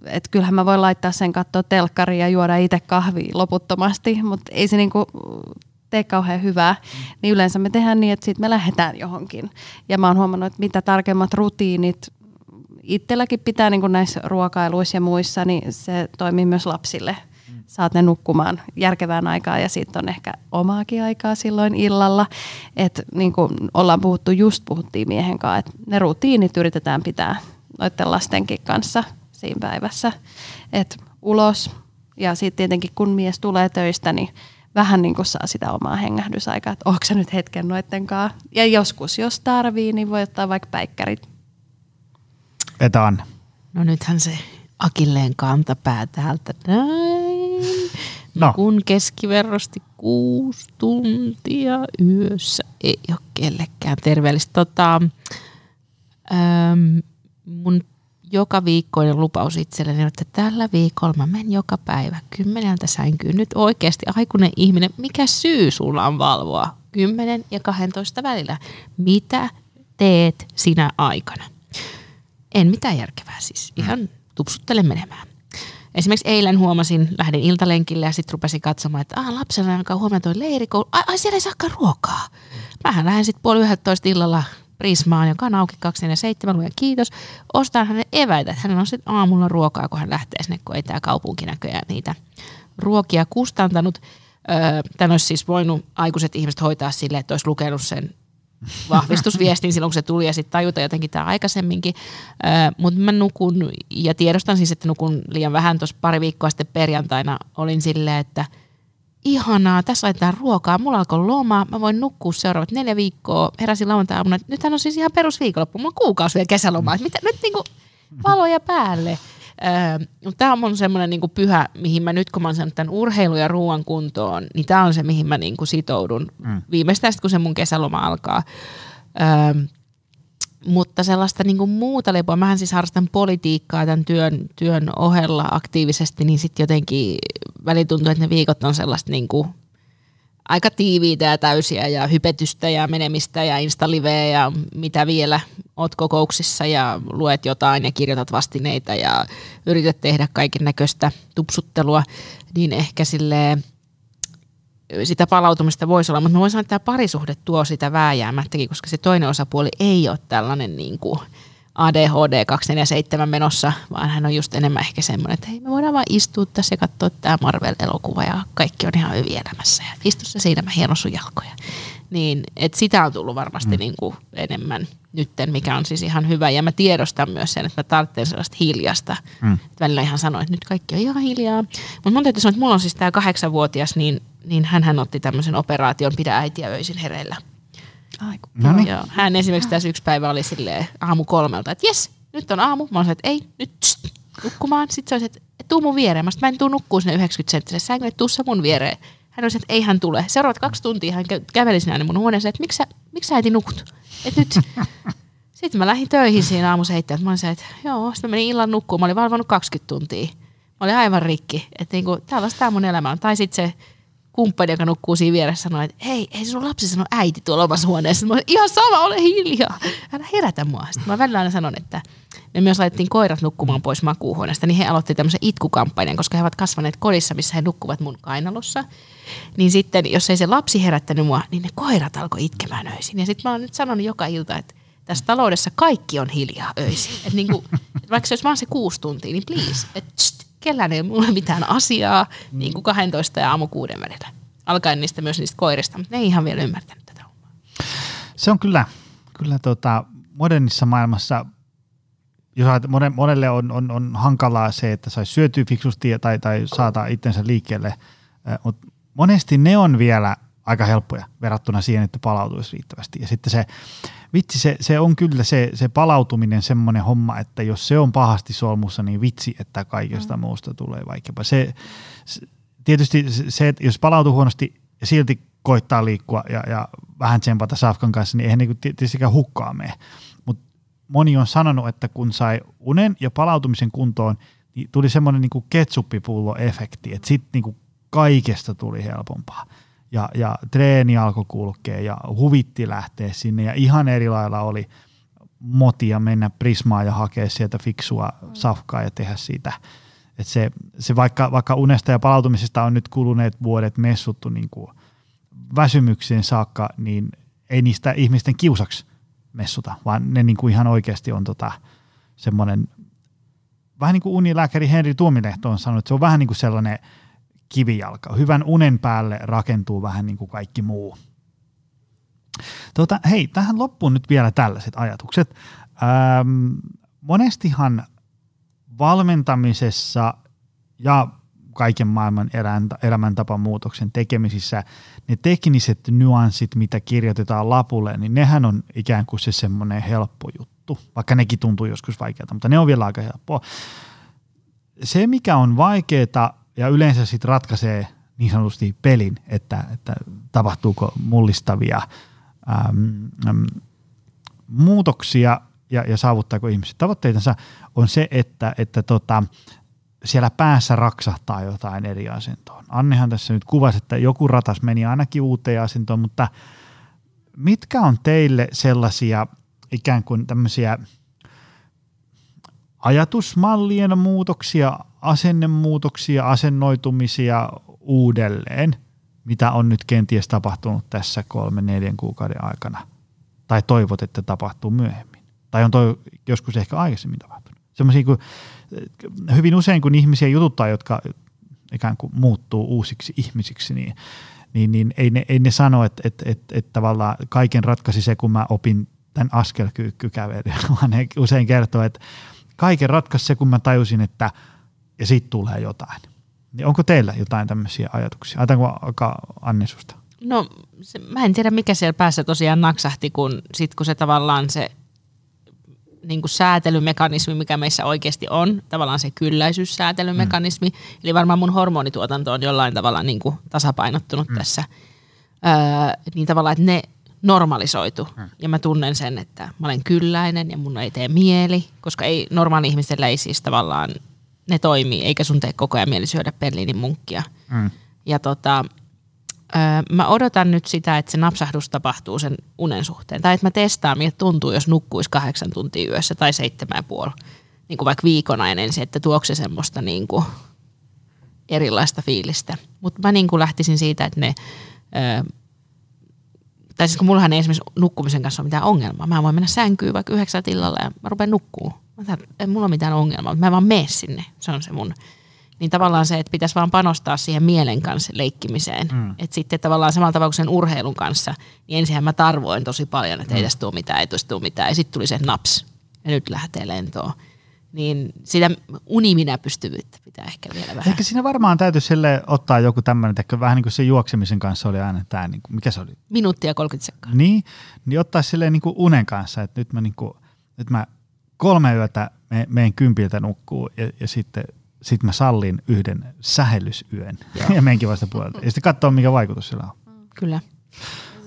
et kyllähän mä voin laittaa sen katsoa telkkaria ja juoda itse kahvia loputtomasti, mutta ei se niinku tee kauhean hyvää, niin yleensä me tehdään niin, että sitten me lähdetään johonkin. Ja mä oon huomannut, että mitä tarkemmat rutiinit, itselläkin pitää niin kuin näissä ruokailuissa ja muissa, niin se toimii myös lapsille. Saat ne nukkumaan järkevään aikaan ja sitten on ehkä omaakin aikaa silloin illalla. Että niin kuin ollaan puhuttu, just puhuttiin miehen kanssa, että ne rutiinit yritetään pitää noiden lastenkin kanssa siinä päivässä. Että ulos ja sitten tietenkin kun mies tulee töistä, niin vähän niin kuin saa sitä omaa hengähdysaikaa, että onko se nyt hetken noitten kanssa. Ja joskus, jos tarvii, niin voi ottaa vaikka päikkärit Että Anne. No nythän se akilleen kantapää täältä näin. No. Kun keskiverrosti kuusi tuntia yössä ei ole kellekään terveellistä. Tota, äm, mun joka viikkoinen lupaus itselleni, että tällä viikolla mä menen joka päivä kymmeneltä sänkyyn. Nyt oikeasti aikuinen ihminen, mikä syy sulla on valvoa 10 ja 12 välillä? Mitä teet sinä aikana? En mitään järkevää siis, ihan tupsuttele menemään. Esimerkiksi eilen huomasin, lähdin iltalenkille ja sitten rupesin katsomaan, että ah, lapsena alkaa huomenna toi leirikoulu. Ai, ai, siellä ei saakaan ruokaa. Mähän lähden sitten puoli yhdeltä illalla Prismaan, joka on auki 247, luen kiitos. Ostan hänen eväitä, että hänellä on sitten aamulla ruokaa, kun hän lähtee sinne, kun ei tämä kaupunki näköjään niitä ruokia kustantanut. Tämän olisi siis voinut aikuiset ihmiset hoitaa silleen, että olisi lukenut sen vahvistusviestin silloin, kun se tuli ja sitten tajuta jotenkin tämä aikaisemminkin. Mutta mä nukun ja tiedostan siis, että nukun liian vähän. Tuossa pari viikkoa sitten perjantaina olin silleen, että ihanaa, tässä laitetaan ruokaa, mulla alkoi loma, mä voin nukkua seuraavat neljä viikkoa. Heräsin lauantai-aamuna, nythän on siis ihan perusviikonloppu, mulla on kuukausi vielä kesälomaa, mitä nyt niinku valoja päälle. Öö, tämä on semmoinen niinku pyhä, mihin mä nyt kun mä oon saanut tämän urheilu ja ruoan kuntoon, niin tämä on se, mihin mä niinku sitoudun mm. viimeistään kun se mun kesäloma alkaa. Öö, mutta sellaista niinku muuta lepoa, mähän siis harrastan politiikkaa tämän työn, työn ohella aktiivisesti, niin sitten jotenkin väli tuntuu, että ne viikot on sellaista niinku aika tiiviitä ja täysiä ja hypetystä ja menemistä ja instaliveä ja mitä vielä. Oot kokouksissa ja luet jotain ja kirjoitat vastineita ja yrität tehdä kaiken näköistä tupsuttelua, niin ehkä sille sitä palautumista voisi olla, mutta mä voin sanoa, että tämä parisuhde tuo sitä vääjäämättäkin, koska se toinen osapuoli ei ole tällainen niin kuin – ADHD 247 menossa, vaan hän on just enemmän ehkä semmoinen, että hei me voidaan vaan istua tässä ja katsoa tämä Marvel-elokuva ja kaikki on ihan hyvin elämässä ja istu se siinä, mä hieno sun jalkoja. Niin, että sitä on tullut varmasti mm. niin kuin enemmän nytten, mikä on siis ihan hyvä. Ja mä tiedostan myös sen, että mä tarvitsen sellaista hiljasta. Mm. Välillä ihan sanoin, että nyt kaikki on ihan hiljaa. Mutta mun täytyy sanoa, että mulla on siis tämä kahdeksanvuotias, niin, niin hän otti tämmöisen operaation Pidä äitiä öisin hereillä Aiku. No niin. Joo. Hän esimerkiksi tässä yksi päivä oli silleen aamu kolmelta, että jes, nyt on aamu. Mä sanoin, että ei, nyt tst, nukkumaan. Sitten se olisi, että tuu mun viereen. Mä, sanoin, mä en tuu nukkuu sinne 90 senttisessä sänkyyn, että tuu mun viereen. Hän olisi, että ei hän tule. Seuraavat kaksi tuntia hän käveli sinä mun huoneeseen, että miksi sä, miksi sä äiti nukut? Et nyt. Sitten mä lähdin töihin siinä aamu seitsemän. Mä olin että joo, sitten mä menin illan nukkuun. Mä olin valvonut 20 tuntia. Mä olin aivan rikki. Että niinku, tällaista tämä mun elämä on. Tai sitten se kumppani, joka nukkuu siinä vieressä, sanoi, että hei, ei sun lapsi sano äiti tuolla omassa huoneessa. Mä olin, ihan sama, ole hiljaa. Älä herätä mua. Sitten mä välillä aina sanon, että me myös laitettiin koirat nukkumaan pois makuuhuoneesta, niin he aloitti tämmöisen itkukampanjan, koska he ovat kasvaneet kodissa, missä he nukkuvat mun kainalossa. Niin sitten, jos ei se lapsi herättänyt mua, niin ne koirat alkoi itkemään öisin. Ja sitten mä oon nyt sanonut joka ilta, että tässä taloudessa kaikki on hiljaa öisin. Et niin kuin, vaikka se olisi vaan se kuusi tuntia, niin please, että kellään ei mulle mitään asiaa mm. niin kuin 12 ja aamu kuuden välillä. Alkaen niistä myös niistä koirista, mutta ne ei ihan vielä ymmärtänyt tätä hommaa. Se on kyllä, kyllä tota, modernissa maailmassa, jos monelle on, on, on hankalaa se, että saisi syötyä fiksusti tai, tai saada itsensä liikkeelle, mutta monesti ne on vielä aika helppoja verrattuna siihen, että palautuisi riittävästi. Ja sitten se, vitsi, se, se on kyllä se, se palautuminen semmoinen homma, että jos se on pahasti solmussa, niin vitsi, että kaikesta mm. muusta tulee vaikeaa. Se, se, tietysti se, että jos palautuu huonosti ja silti koittaa liikkua ja, ja vähän tsempata Safkan kanssa, niin eihän niin tietystikään hukkaa mene. Mutta moni on sanonut, että kun sai unen ja palautumisen kuntoon, niin tuli semmoinen niin ketsuppipullo-efekti, että sitten niin kaikesta tuli helpompaa ja, ja treeni alkoi kulkea ja huvitti lähteä sinne ja ihan eri lailla oli motia mennä Prismaan ja hakea sieltä fiksua safkaa ja tehdä siitä. Et se, se vaikka, vaikka unesta ja palautumisesta on nyt kuluneet vuodet messuttu niin kuin väsymykseen saakka, niin ei niistä ihmisten kiusaksi messuta, vaan ne niin kuin ihan oikeasti on tota, semmoinen, vähän niin kuin unilääkäri Henri Tuomilehto on sanonut, että se on vähän niin kuin sellainen – kivijalka. Hyvän unen päälle rakentuu vähän niin kuin kaikki muu. Tota, hei, tähän loppuun nyt vielä tällaiset ajatukset. Ähm, monestihan valmentamisessa ja kaiken maailman elämäntapamuutoksen tekemisissä ne tekniset nyanssit, mitä kirjoitetaan lapulle, niin nehän on ikään kuin se semmoinen helppo juttu, vaikka nekin tuntuu joskus vaikealta, mutta ne on vielä aika helppoa. Se, mikä on vaikeaa ja yleensä sitten ratkaisee niin sanotusti pelin, että, että tapahtuuko mullistavia äm, äm, muutoksia ja, ja saavuttaako ihmiset tavoitteitansa, on se, että, että tota, siellä päässä raksahtaa jotain eri asentoon. Annehan tässä nyt kuvasi, että joku ratas meni ainakin uuteen asentoon, mutta mitkä on teille sellaisia ikään kuin tämmöisiä ajatusmallien muutoksia, asennemuutoksia, asennoitumisia uudelleen, mitä on nyt kenties tapahtunut tässä kolmen, neljän kuukauden aikana? Tai toivot, että tapahtuu myöhemmin? Tai on toi joskus ehkä aikaisemmin tapahtunut? Semmoisia kuin, hyvin usein, kun ihmisiä jututtaa, jotka ikään kuin muuttuu uusiksi ihmisiksi, niin, niin, niin ei, ne, ei ne sano, että että että että tavallaan kaiken ratkaisi se, kun mä opin tämän askelkyykkykävelyn, vaan ne usein kertoo, että kaiken ratkaisi se, kun mä tajusin, että ja siitä tulee jotain. Niin onko teillä jotain tämmöisiä ajatuksia? Ajatellaanko alkaa Anni susta? No se, mä en tiedä mikä siellä päässä tosiaan naksahti, kun sit kun se tavallaan se niin kuin säätelymekanismi, mikä meissä oikeasti on, tavallaan se kylläisyyssäätelymekanismi, mm. eli varmaan mun hormonituotanto on jollain tavalla niin kuin tasapainottunut mm. tässä, öö, niin tavallaan, että ne normalisoitu. Mm. Ja mä tunnen sen, että mä olen kylläinen ja mun ei tee mieli, koska ei normaali ihmisellä ei siis tavallaan, ne toimii, eikä sun tee koko ajan mieli syödä Berliinin munkkia. Mm. Ja tota, öö, mä odotan nyt sitä, että se napsahdus tapahtuu sen unen suhteen. Tai että mä testaan, miltä tuntuu, jos nukkuisi kahdeksan tuntia yössä tai seitsemän ja puoli. Niin kuin vaikka viikon ajan ensin, että tuokse se semmoista niin kuin erilaista fiilistä. Mutta mä niin kuin lähtisin siitä, että ne, öö, tai siis kun mullahan ei esimerkiksi nukkumisen kanssa ole mitään ongelmaa. Mä voin mennä sänkyyn vaikka yhdeksän illalla ja mä rupean nukkuu. Mä ei mulla ole mitään ongelmaa, mutta mä en vaan mene sinne. Se on se mun niin tavallaan se, että pitäisi vaan panostaa siihen mielen kanssa leikkimiseen. Mm. Että sitten tavallaan samalla tavalla kuin sen urheilun kanssa, niin ensinhän mä tarvoin tosi paljon, että mm. ei tästä tule mitään, ei tästä tule mitään. Ja sitten tuli se naps, ja nyt lähtee lentoon. Niin sitä uniminä pystyvyyttä pitää ehkä vielä vähän. Ehkä siinä varmaan täytyy sille ottaa joku tämmöinen, että vähän niin kuin se juoksemisen kanssa oli aina tämä, niin kuin, mikä se oli? Minuuttia 30 sekkaa. Niin, niin ottaa silleen niin kuin unen kanssa, että nyt mä, niin kuin, nyt mä kolme yötä me, meen kympiltä nukkuu ja, ja sitten sitten mä sallin yhden sähellysyön ja menkin vasta puolelta. Ja sitten katsoa, mikä vaikutus sillä on. Kyllä.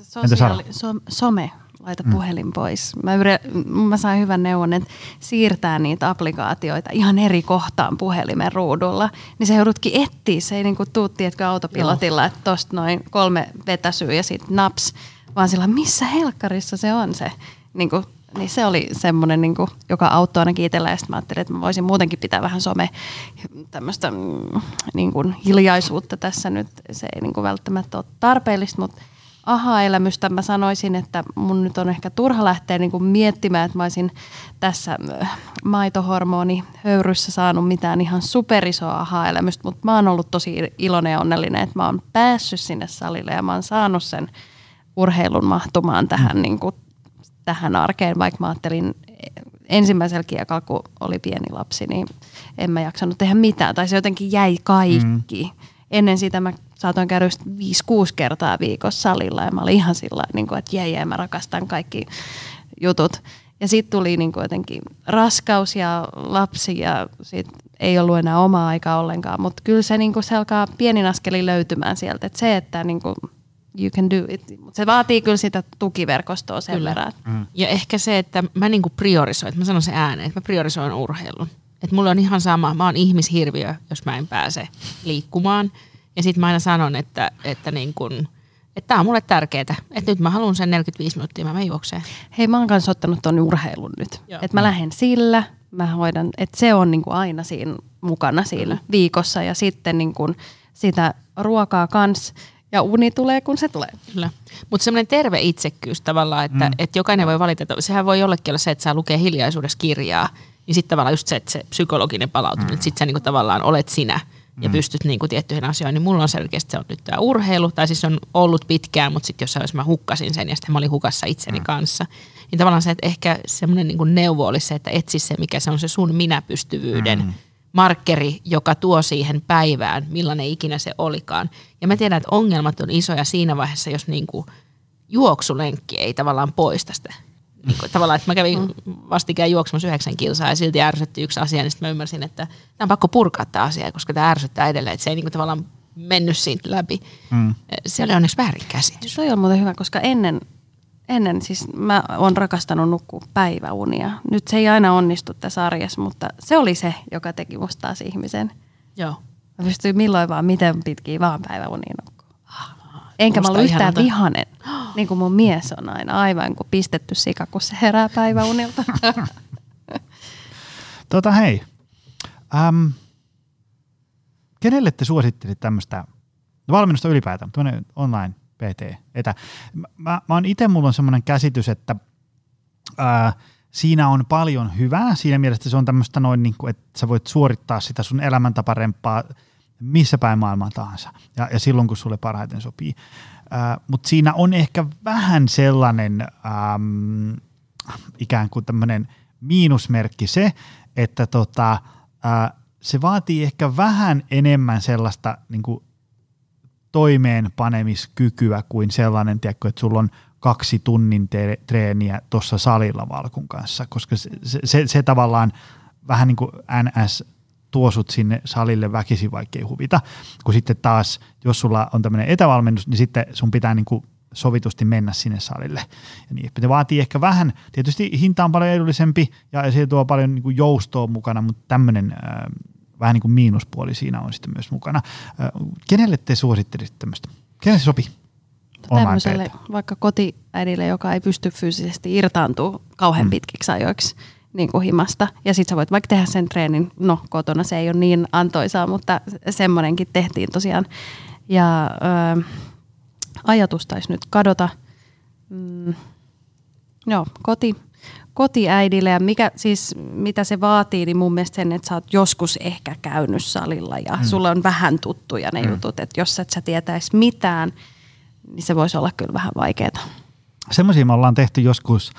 Sosiaali, so, some, laita mm. puhelin pois. Mä, yre, mä sain hyvän neuvon, että siirtää niitä applikaatioita ihan eri kohtaan puhelimen ruudulla. Niin se joudutkin etsiä, se ei niinku tuu, tiedätkö, autopilotilla, että tosta noin kolme vetäsyä ja sitten naps, vaan sillä missä helkkarissa se on se niinku niin se oli semmoinen, niin kuin, joka auttoi ainakin itsellä. Ja mä ajattelin, että mä voisin muutenkin pitää vähän some tämmöistä mm, niin kuin hiljaisuutta tässä nyt. Se ei niin kuin välttämättä ole tarpeellista, mutta aha-elämystä mä sanoisin, että mun nyt on ehkä turha lähteä niin kuin miettimään, että mä olisin tässä äh, maitohormoni höyryssä saanut mitään ihan superisoa aha-elämystä, mutta mä oon ollut tosi iloinen ja onnellinen, että mä oon päässyt sinne salille ja mä oon saanut sen urheilun mahtumaan tähän niin kuin tähän arkeen, vaikka mä ajattelin ensimmäisellä kiekalla, kun oli pieni lapsi, niin en mä jaksanut tehdä mitään. Tai se jotenkin jäi kaikki. Mm. Ennen sitä mä saatoin käydä 5-6 kertaa viikossa salilla ja mä olin ihan sillä niin kuin, että jäi, jäi, mä rakastan kaikki jutut. Ja sitten tuli niin kuin jotenkin raskaus ja lapsi ja sit ei ollut enää omaa aikaa ollenkaan. Mutta kyllä se, niin kuin, se alkaa pienin askelin löytymään sieltä. Et se, että niin kuin, you can do it. Mutta se vaatii kyllä sitä tukiverkostoa sen kyllä. verran. Mm. Ja ehkä se, että mä niinku priorisoin, että mä sanon se ääneen, että mä priorisoin urheilun. Että mulla on ihan sama, mä oon ihmishirviö, jos mä en pääse liikkumaan. Ja sitten mä aina sanon, että, että niin kun, että tämä on mulle tärkeää, että nyt mä haluan sen 45 minuuttia, mä, mä juokseen. Hei, mä oon kanssa ottanut ton urheilun nyt. Että mä lähden sillä, mä hoidan, että se on niinku aina siinä mukana siinä viikossa ja sitten niinku sitä ruokaa kanssa ja uni tulee, kun se tulee. Kyllä. Mutta semmoinen terve itsekkyys tavallaan, että mm. et jokainen voi valita, että sehän voi jollekin olla se, että saa lukee hiljaisuudessa kirjaa, niin sitten tavallaan just se, että se psykologinen palautuminen, mm. että sitten sä niinku tavallaan olet sinä ja mm. pystyt niinku tiettyihin asioihin, niin mulla on selkeästi se on nyt tämä urheilu, tai siis on ollut pitkään, mutta sitten jossain jos mä hukkasin sen ja sitten mä olin hukassa itseni mm. kanssa, niin tavallaan se, että ehkä semmoinen niinku neuvo olisi se, että etsi se, mikä se on se sun minäpystyvyyden mm markkeri, joka tuo siihen päivään, millainen ikinä se olikaan. Ja mä tiedän, että ongelmat on isoja siinä vaiheessa, jos niinku juoksulenkki ei tavallaan poista sitä. Niin kuin, tavallaan, että mä kävin mm. vastikään juoksemassa yhdeksän kilsaa ja silti ärsytti yksi asia, niin sitten mä ymmärsin, että tämä on pakko purkaa tämä asia, koska tämä ärsyttää edelleen, että se ei niin kuin, tavallaan mennyt siitä läpi. Mm. Se oli onneksi väärinkäsitys. Se on muuten hyvä, koska ennen ennen siis mä oon rakastanut nukkua päiväunia. Nyt se ei aina onnistu tässä arjessa, mutta se oli se, joka teki musta taas ihmisen. Joo. Mä pystyin milloin vaan, miten pitkiä vaan päiväunia nukkua. Enkä musta mä ollut yhtään vihanen, niin kuin mun mies on aina, aivan kuin pistetty sika, kun se herää päiväunilta. tota hei, ähm, kenelle te suosittelit tämmöistä valmennusta ylipäätään, tämmöinen online PT, etä. Mä, mä, oon itse, mulla on semmoinen käsitys, että ää, siinä on paljon hyvää. Siinä mielessä se on tämmöistä noin, niin kuin, että sä voit suorittaa sitä sun elämäntaparempaa missä päin maailmaa tahansa ja, ja silloin, kun sulle parhaiten sopii. Mutta siinä on ehkä vähän sellainen ähm, ikään kuin tämmöinen miinusmerkki se, että tota, äh, se vaatii ehkä vähän enemmän sellaista niin kuin toimeenpanemiskykyä kuin sellainen, tiedätkö, että sulla on kaksi tunnin te- treeniä tuossa salilla Valkun kanssa, koska se, se, se, se tavallaan vähän niin kuin NS tuosut sinne salille väkisin, vaikka ei huvita. Kun sitten taas, jos sulla on tämmöinen etävalmennus, niin sitten sun pitää niin kuin sovitusti mennä sinne salille. Ja niin, se vaatii ehkä vähän, tietysti hinta on paljon edullisempi ja se tuo paljon niin kuin joustoa mukana, mutta tämmöinen äh, vähän niin kuin miinuspuoli siinä on sitten myös mukana. Kenelle te suosittelisitte tämmöistä? Kenelle se sopii? Tämmöiselle vaikka kotiäidille, joka ei pysty fyysisesti irtaantumaan kauhean mm. pitkiksi ajoiksi niin kuin himasta. Ja sitten sä voit vaikka tehdä sen treenin, no kotona se ei ole niin antoisaa, mutta semmoinenkin tehtiin tosiaan. Ja ö, ajatus taisi nyt kadota. Mm, joo, koti, kotiäidille ja mikä, siis, mitä se vaatii, niin mun mielestä sen, että sä oot joskus ehkä käynyt salilla ja mm. sulla on vähän tuttuja ne mm. jutut, että jos et sä tietäisi mitään, niin se voisi olla kyllä vähän vaikeaa. Semmoisia me ollaan tehty joskus,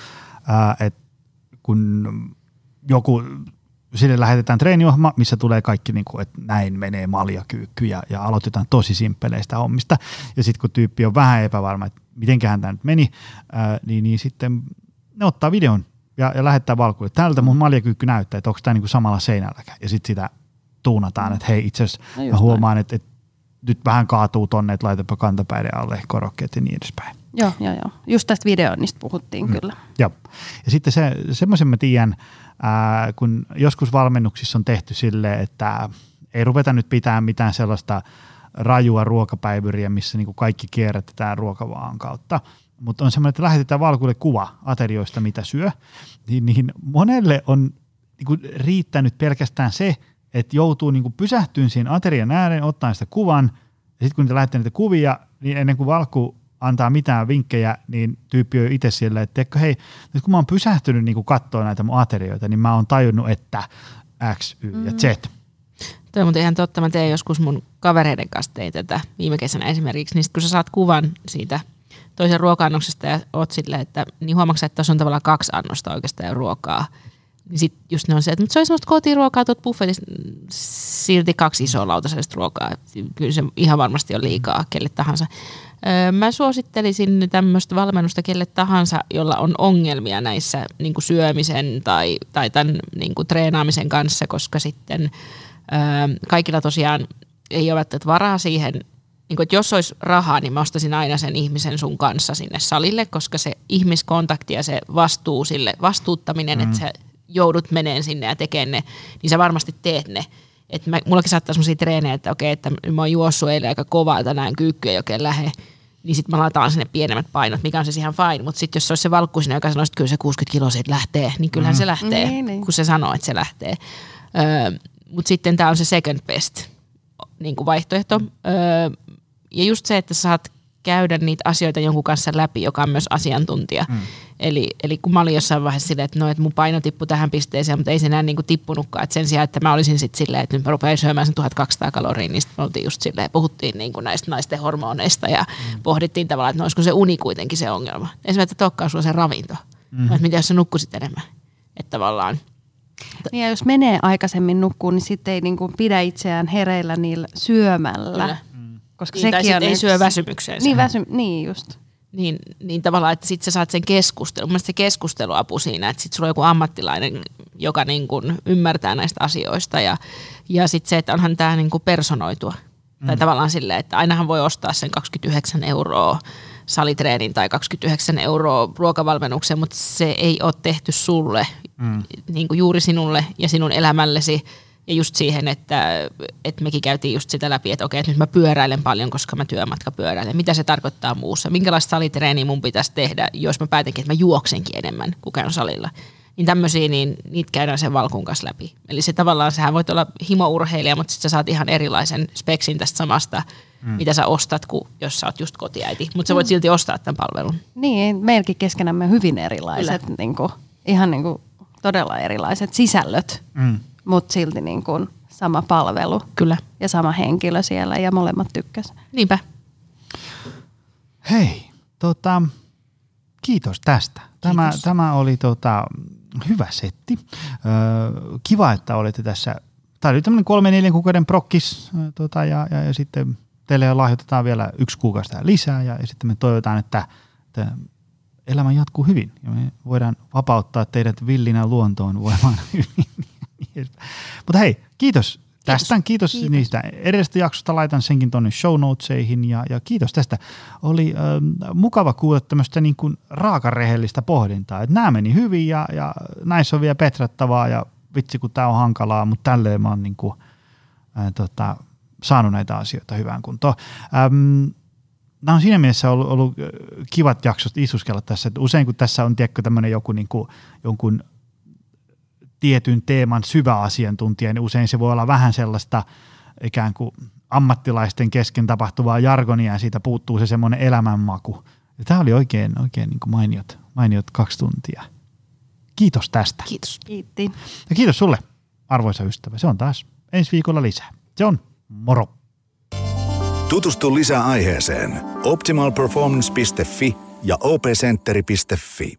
että kun joku sille lähetetään treeniohjelma, missä tulee kaikki, niin kuin, että näin menee maljakyykky ja, ja aloitetaan tosi simppeleistä hommista. Ja sitten kun tyyppi on vähän epävarma, että mitenköhän tämä nyt meni, ää, niin, niin sitten ne ottaa videon ja, ja lähettää valkuille. Tältä mun maljakyykky näyttää, että onko tämä niin samalla seinälläkään. Ja sitten sitä tuunataan, että hei itse asiassa no mä huomaan, että, että nyt vähän kaatuu tonne, että laitapa kantapäiden alle korokkeet ja niin edespäin. Joo, joo, joo. Just tästä videoinnista puhuttiin mm. kyllä. Joo. Ja sitten se, semmoisen mä tiedän, ää, kun joskus valmennuksissa on tehty sille, että ei ruveta nyt pitää mitään sellaista rajua ruokapäivyriä, missä niin kaikki kierrätetään ruokavaan kautta, mutta on semmoinen, että lähetetään valkuille kuva aterioista, mitä syö, niin, niin monelle on niin kuin riittänyt pelkästään se, että joutuu niin kuin pysähtyyn siinä aterian ääreen, ottaa sitä kuvan, ja sitten kun niitä lähtee niitä kuvia, niin ennen kuin valku antaa mitään vinkkejä, niin tyyppi on itse sillä, että teekö, hei, nyt kun mä oon pysähtynyt niin katsoa näitä mun aterioita, niin mä oon tajunnut, että X, Y mm. ja Z. Tuo on ihan totta. Mä tein joskus mun kavereiden kanssa tein tätä viime kesänä esimerkiksi. Niin sit kun sä saat kuvan siitä toisen ruoka-annoksesta ja oot silleen, että niin huomaatko että tässä on tavallaan kaksi annosta oikeastaan ruokaa. Niin sit just ne on se, että mutta se on semmoista kotiruokaa tuot buffetista silti kaksi isoa lautasellista ruokaa. Kyllä se ihan varmasti on liikaa kelle tahansa. Mä suosittelisin tämmöistä valmennusta kelle tahansa, jolla on ongelmia näissä niin kuin syömisen tai, tai tämän niin kuin treenaamisen kanssa, koska sitten kaikilla tosiaan ei ole varaa siihen, niin kuin, että jos olisi rahaa, niin mä ostaisin aina sen ihmisen sun kanssa sinne salille, koska se ihmiskontakti ja se vastuu sille, vastuuttaminen, mm. että sä joudut meneen sinne ja tekemään ne, niin sä varmasti teet ne. Että mä, mullakin saattaa sellaisia treenejä, että okei, että mä oon juossut eilen aika kovaa tänään kyykkyä oikein lähe, niin sitten mä lataan sinne pienemmät painot, mikä on siis ihan fine. Mutta sitten jos se olisi se valkkuisena, joka sanoo, että kyllä se 60 kiloa siitä lähtee, niin kyllähän mm. se lähtee, niin, niin. kun se sanoo, että se lähtee. Öö, Mutta sitten tämä on se second best niin kuin vaihtoehto. Öö, ja just se, että sä saat käydä niitä asioita jonkun kanssa läpi, joka on myös asiantuntija. Mm. Eli, eli kun mä olin jossain vaiheessa silleen, että no, että mun paino tippui tähän pisteeseen, mutta ei se enää niin kuin tippunutkaan. Että sen sijaan, että mä olisin sitten silleen, että nyt mä rupean syömään sen 1200 kaloria, niin sitten me oltiin just silleen, puhuttiin niin kuin näistä naisten hormoneista ja mm. pohdittiin tavallaan, että no olisiko se uni kuitenkin se ongelma. Esimerkiksi, että tokkaa sulla se ravinto. Mm. Että mitä jos sä nukkusit enemmän? Että tavallaan niin ja jos menee aikaisemmin nukkuun, niin sitten ei niin kuin pidä itseään hereillä niillä syömällä. Kyllä. Koska niin, sekin tai on ei syö väsymykseen. Niin, väsy, niin just. Niin, niin tavallaan, että sitten sä saat sen keskustelun. Mielestäni se keskusteluapu siinä, että sitten sulla on joku ammattilainen, joka niin kuin ymmärtää näistä asioista. Ja, ja sitten se, että onhan tämä niin kuin personoitua. Mm. Tai tavallaan silleen, että ainahan voi ostaa sen 29 euroa salitreenin tai 29 euroa ruokavalmennuksen, mutta se ei ole tehty sulle, mm. niin kuin juuri sinulle ja sinun elämällesi – ja just siihen, että, että mekin käytiin just sitä läpi, että okei, että nyt mä pyöräilen paljon, koska mä työmatka pyöräilen. Mitä se tarkoittaa muussa? Minkälaista salitreeniä mun pitäisi tehdä, jos mä päätinkin, että mä juoksenkin enemmän kuin käyn salilla? Niin tämmöisiä, niin niitä käydään sen valkun kanssa läpi. Eli se tavallaan, sähän voit olla himourheilija, mutta sitten sä saat ihan erilaisen speksin tästä samasta, mm. mitä sä ostat, kuin jos sä oot just kotiäiti. Mutta sä voit mm. silti ostaa tämän palvelun. Niin, meilläkin keskenämme hyvin erilaiset, niin kuin, ihan niin kuin, todella erilaiset sisällöt. Mm mutta silti niin kuin sama palvelu Kyllä. ja sama henkilö siellä ja molemmat tykkäs. Niinpä. Hei, tota, kiitos tästä. Tämä, Kiitos. tämä oli tota, hyvä setti. Öö, kiva, että olette tässä. Tämä oli tämmöinen kolme neljän kuukauden prokkis tota, ja, ja, ja, sitten teille lahjoitetaan vielä yksi kuukausi lisää ja, ja sitten me toivotaan, että, että elämä jatkuu hyvin ja me voidaan vapauttaa teidät villinä luontoon voimaan hyvin. Mutta hei, kiitos tästä. Kiitos, kiitos, niistä edellisestä jaksosta. Laitan senkin tuonne show notesihin ja, ja kiitos tästä. Oli ähm, mukava kuulla tämmöistä niin kuin raakarehellistä pohdintaa. Että nämä meni hyvin ja, ja näissä on vielä petrattavaa ja vitsi kun tämä on hankalaa, mutta tälleen mä oon niin kuin, äh, tota, saanut näitä asioita hyvään kuntoon. Ähm, nämä on siinä mielessä ollut, ollut kivat jaksot isuskella tässä. Että usein kun tässä on tiedätkö, tämmöinen joku niin kuin, jonkun tietyn teeman syvä asiantuntija, niin usein se voi olla vähän sellaista ikään kuin ammattilaisten kesken tapahtuvaa jargonia ja siitä puuttuu se semmoinen elämänmaku. Ja tämä oli oikein, oikein niin kuin mainiot, mainiot kaksi tuntia. Kiitos tästä. Kiitos. Kiitti. Ja kiitos sulle, arvoisa ystävä. Se on taas ensi viikolla lisää. Se on moro. Tutustu lisää aiheeseen optimalperformance.fi ja opcenteri.fi.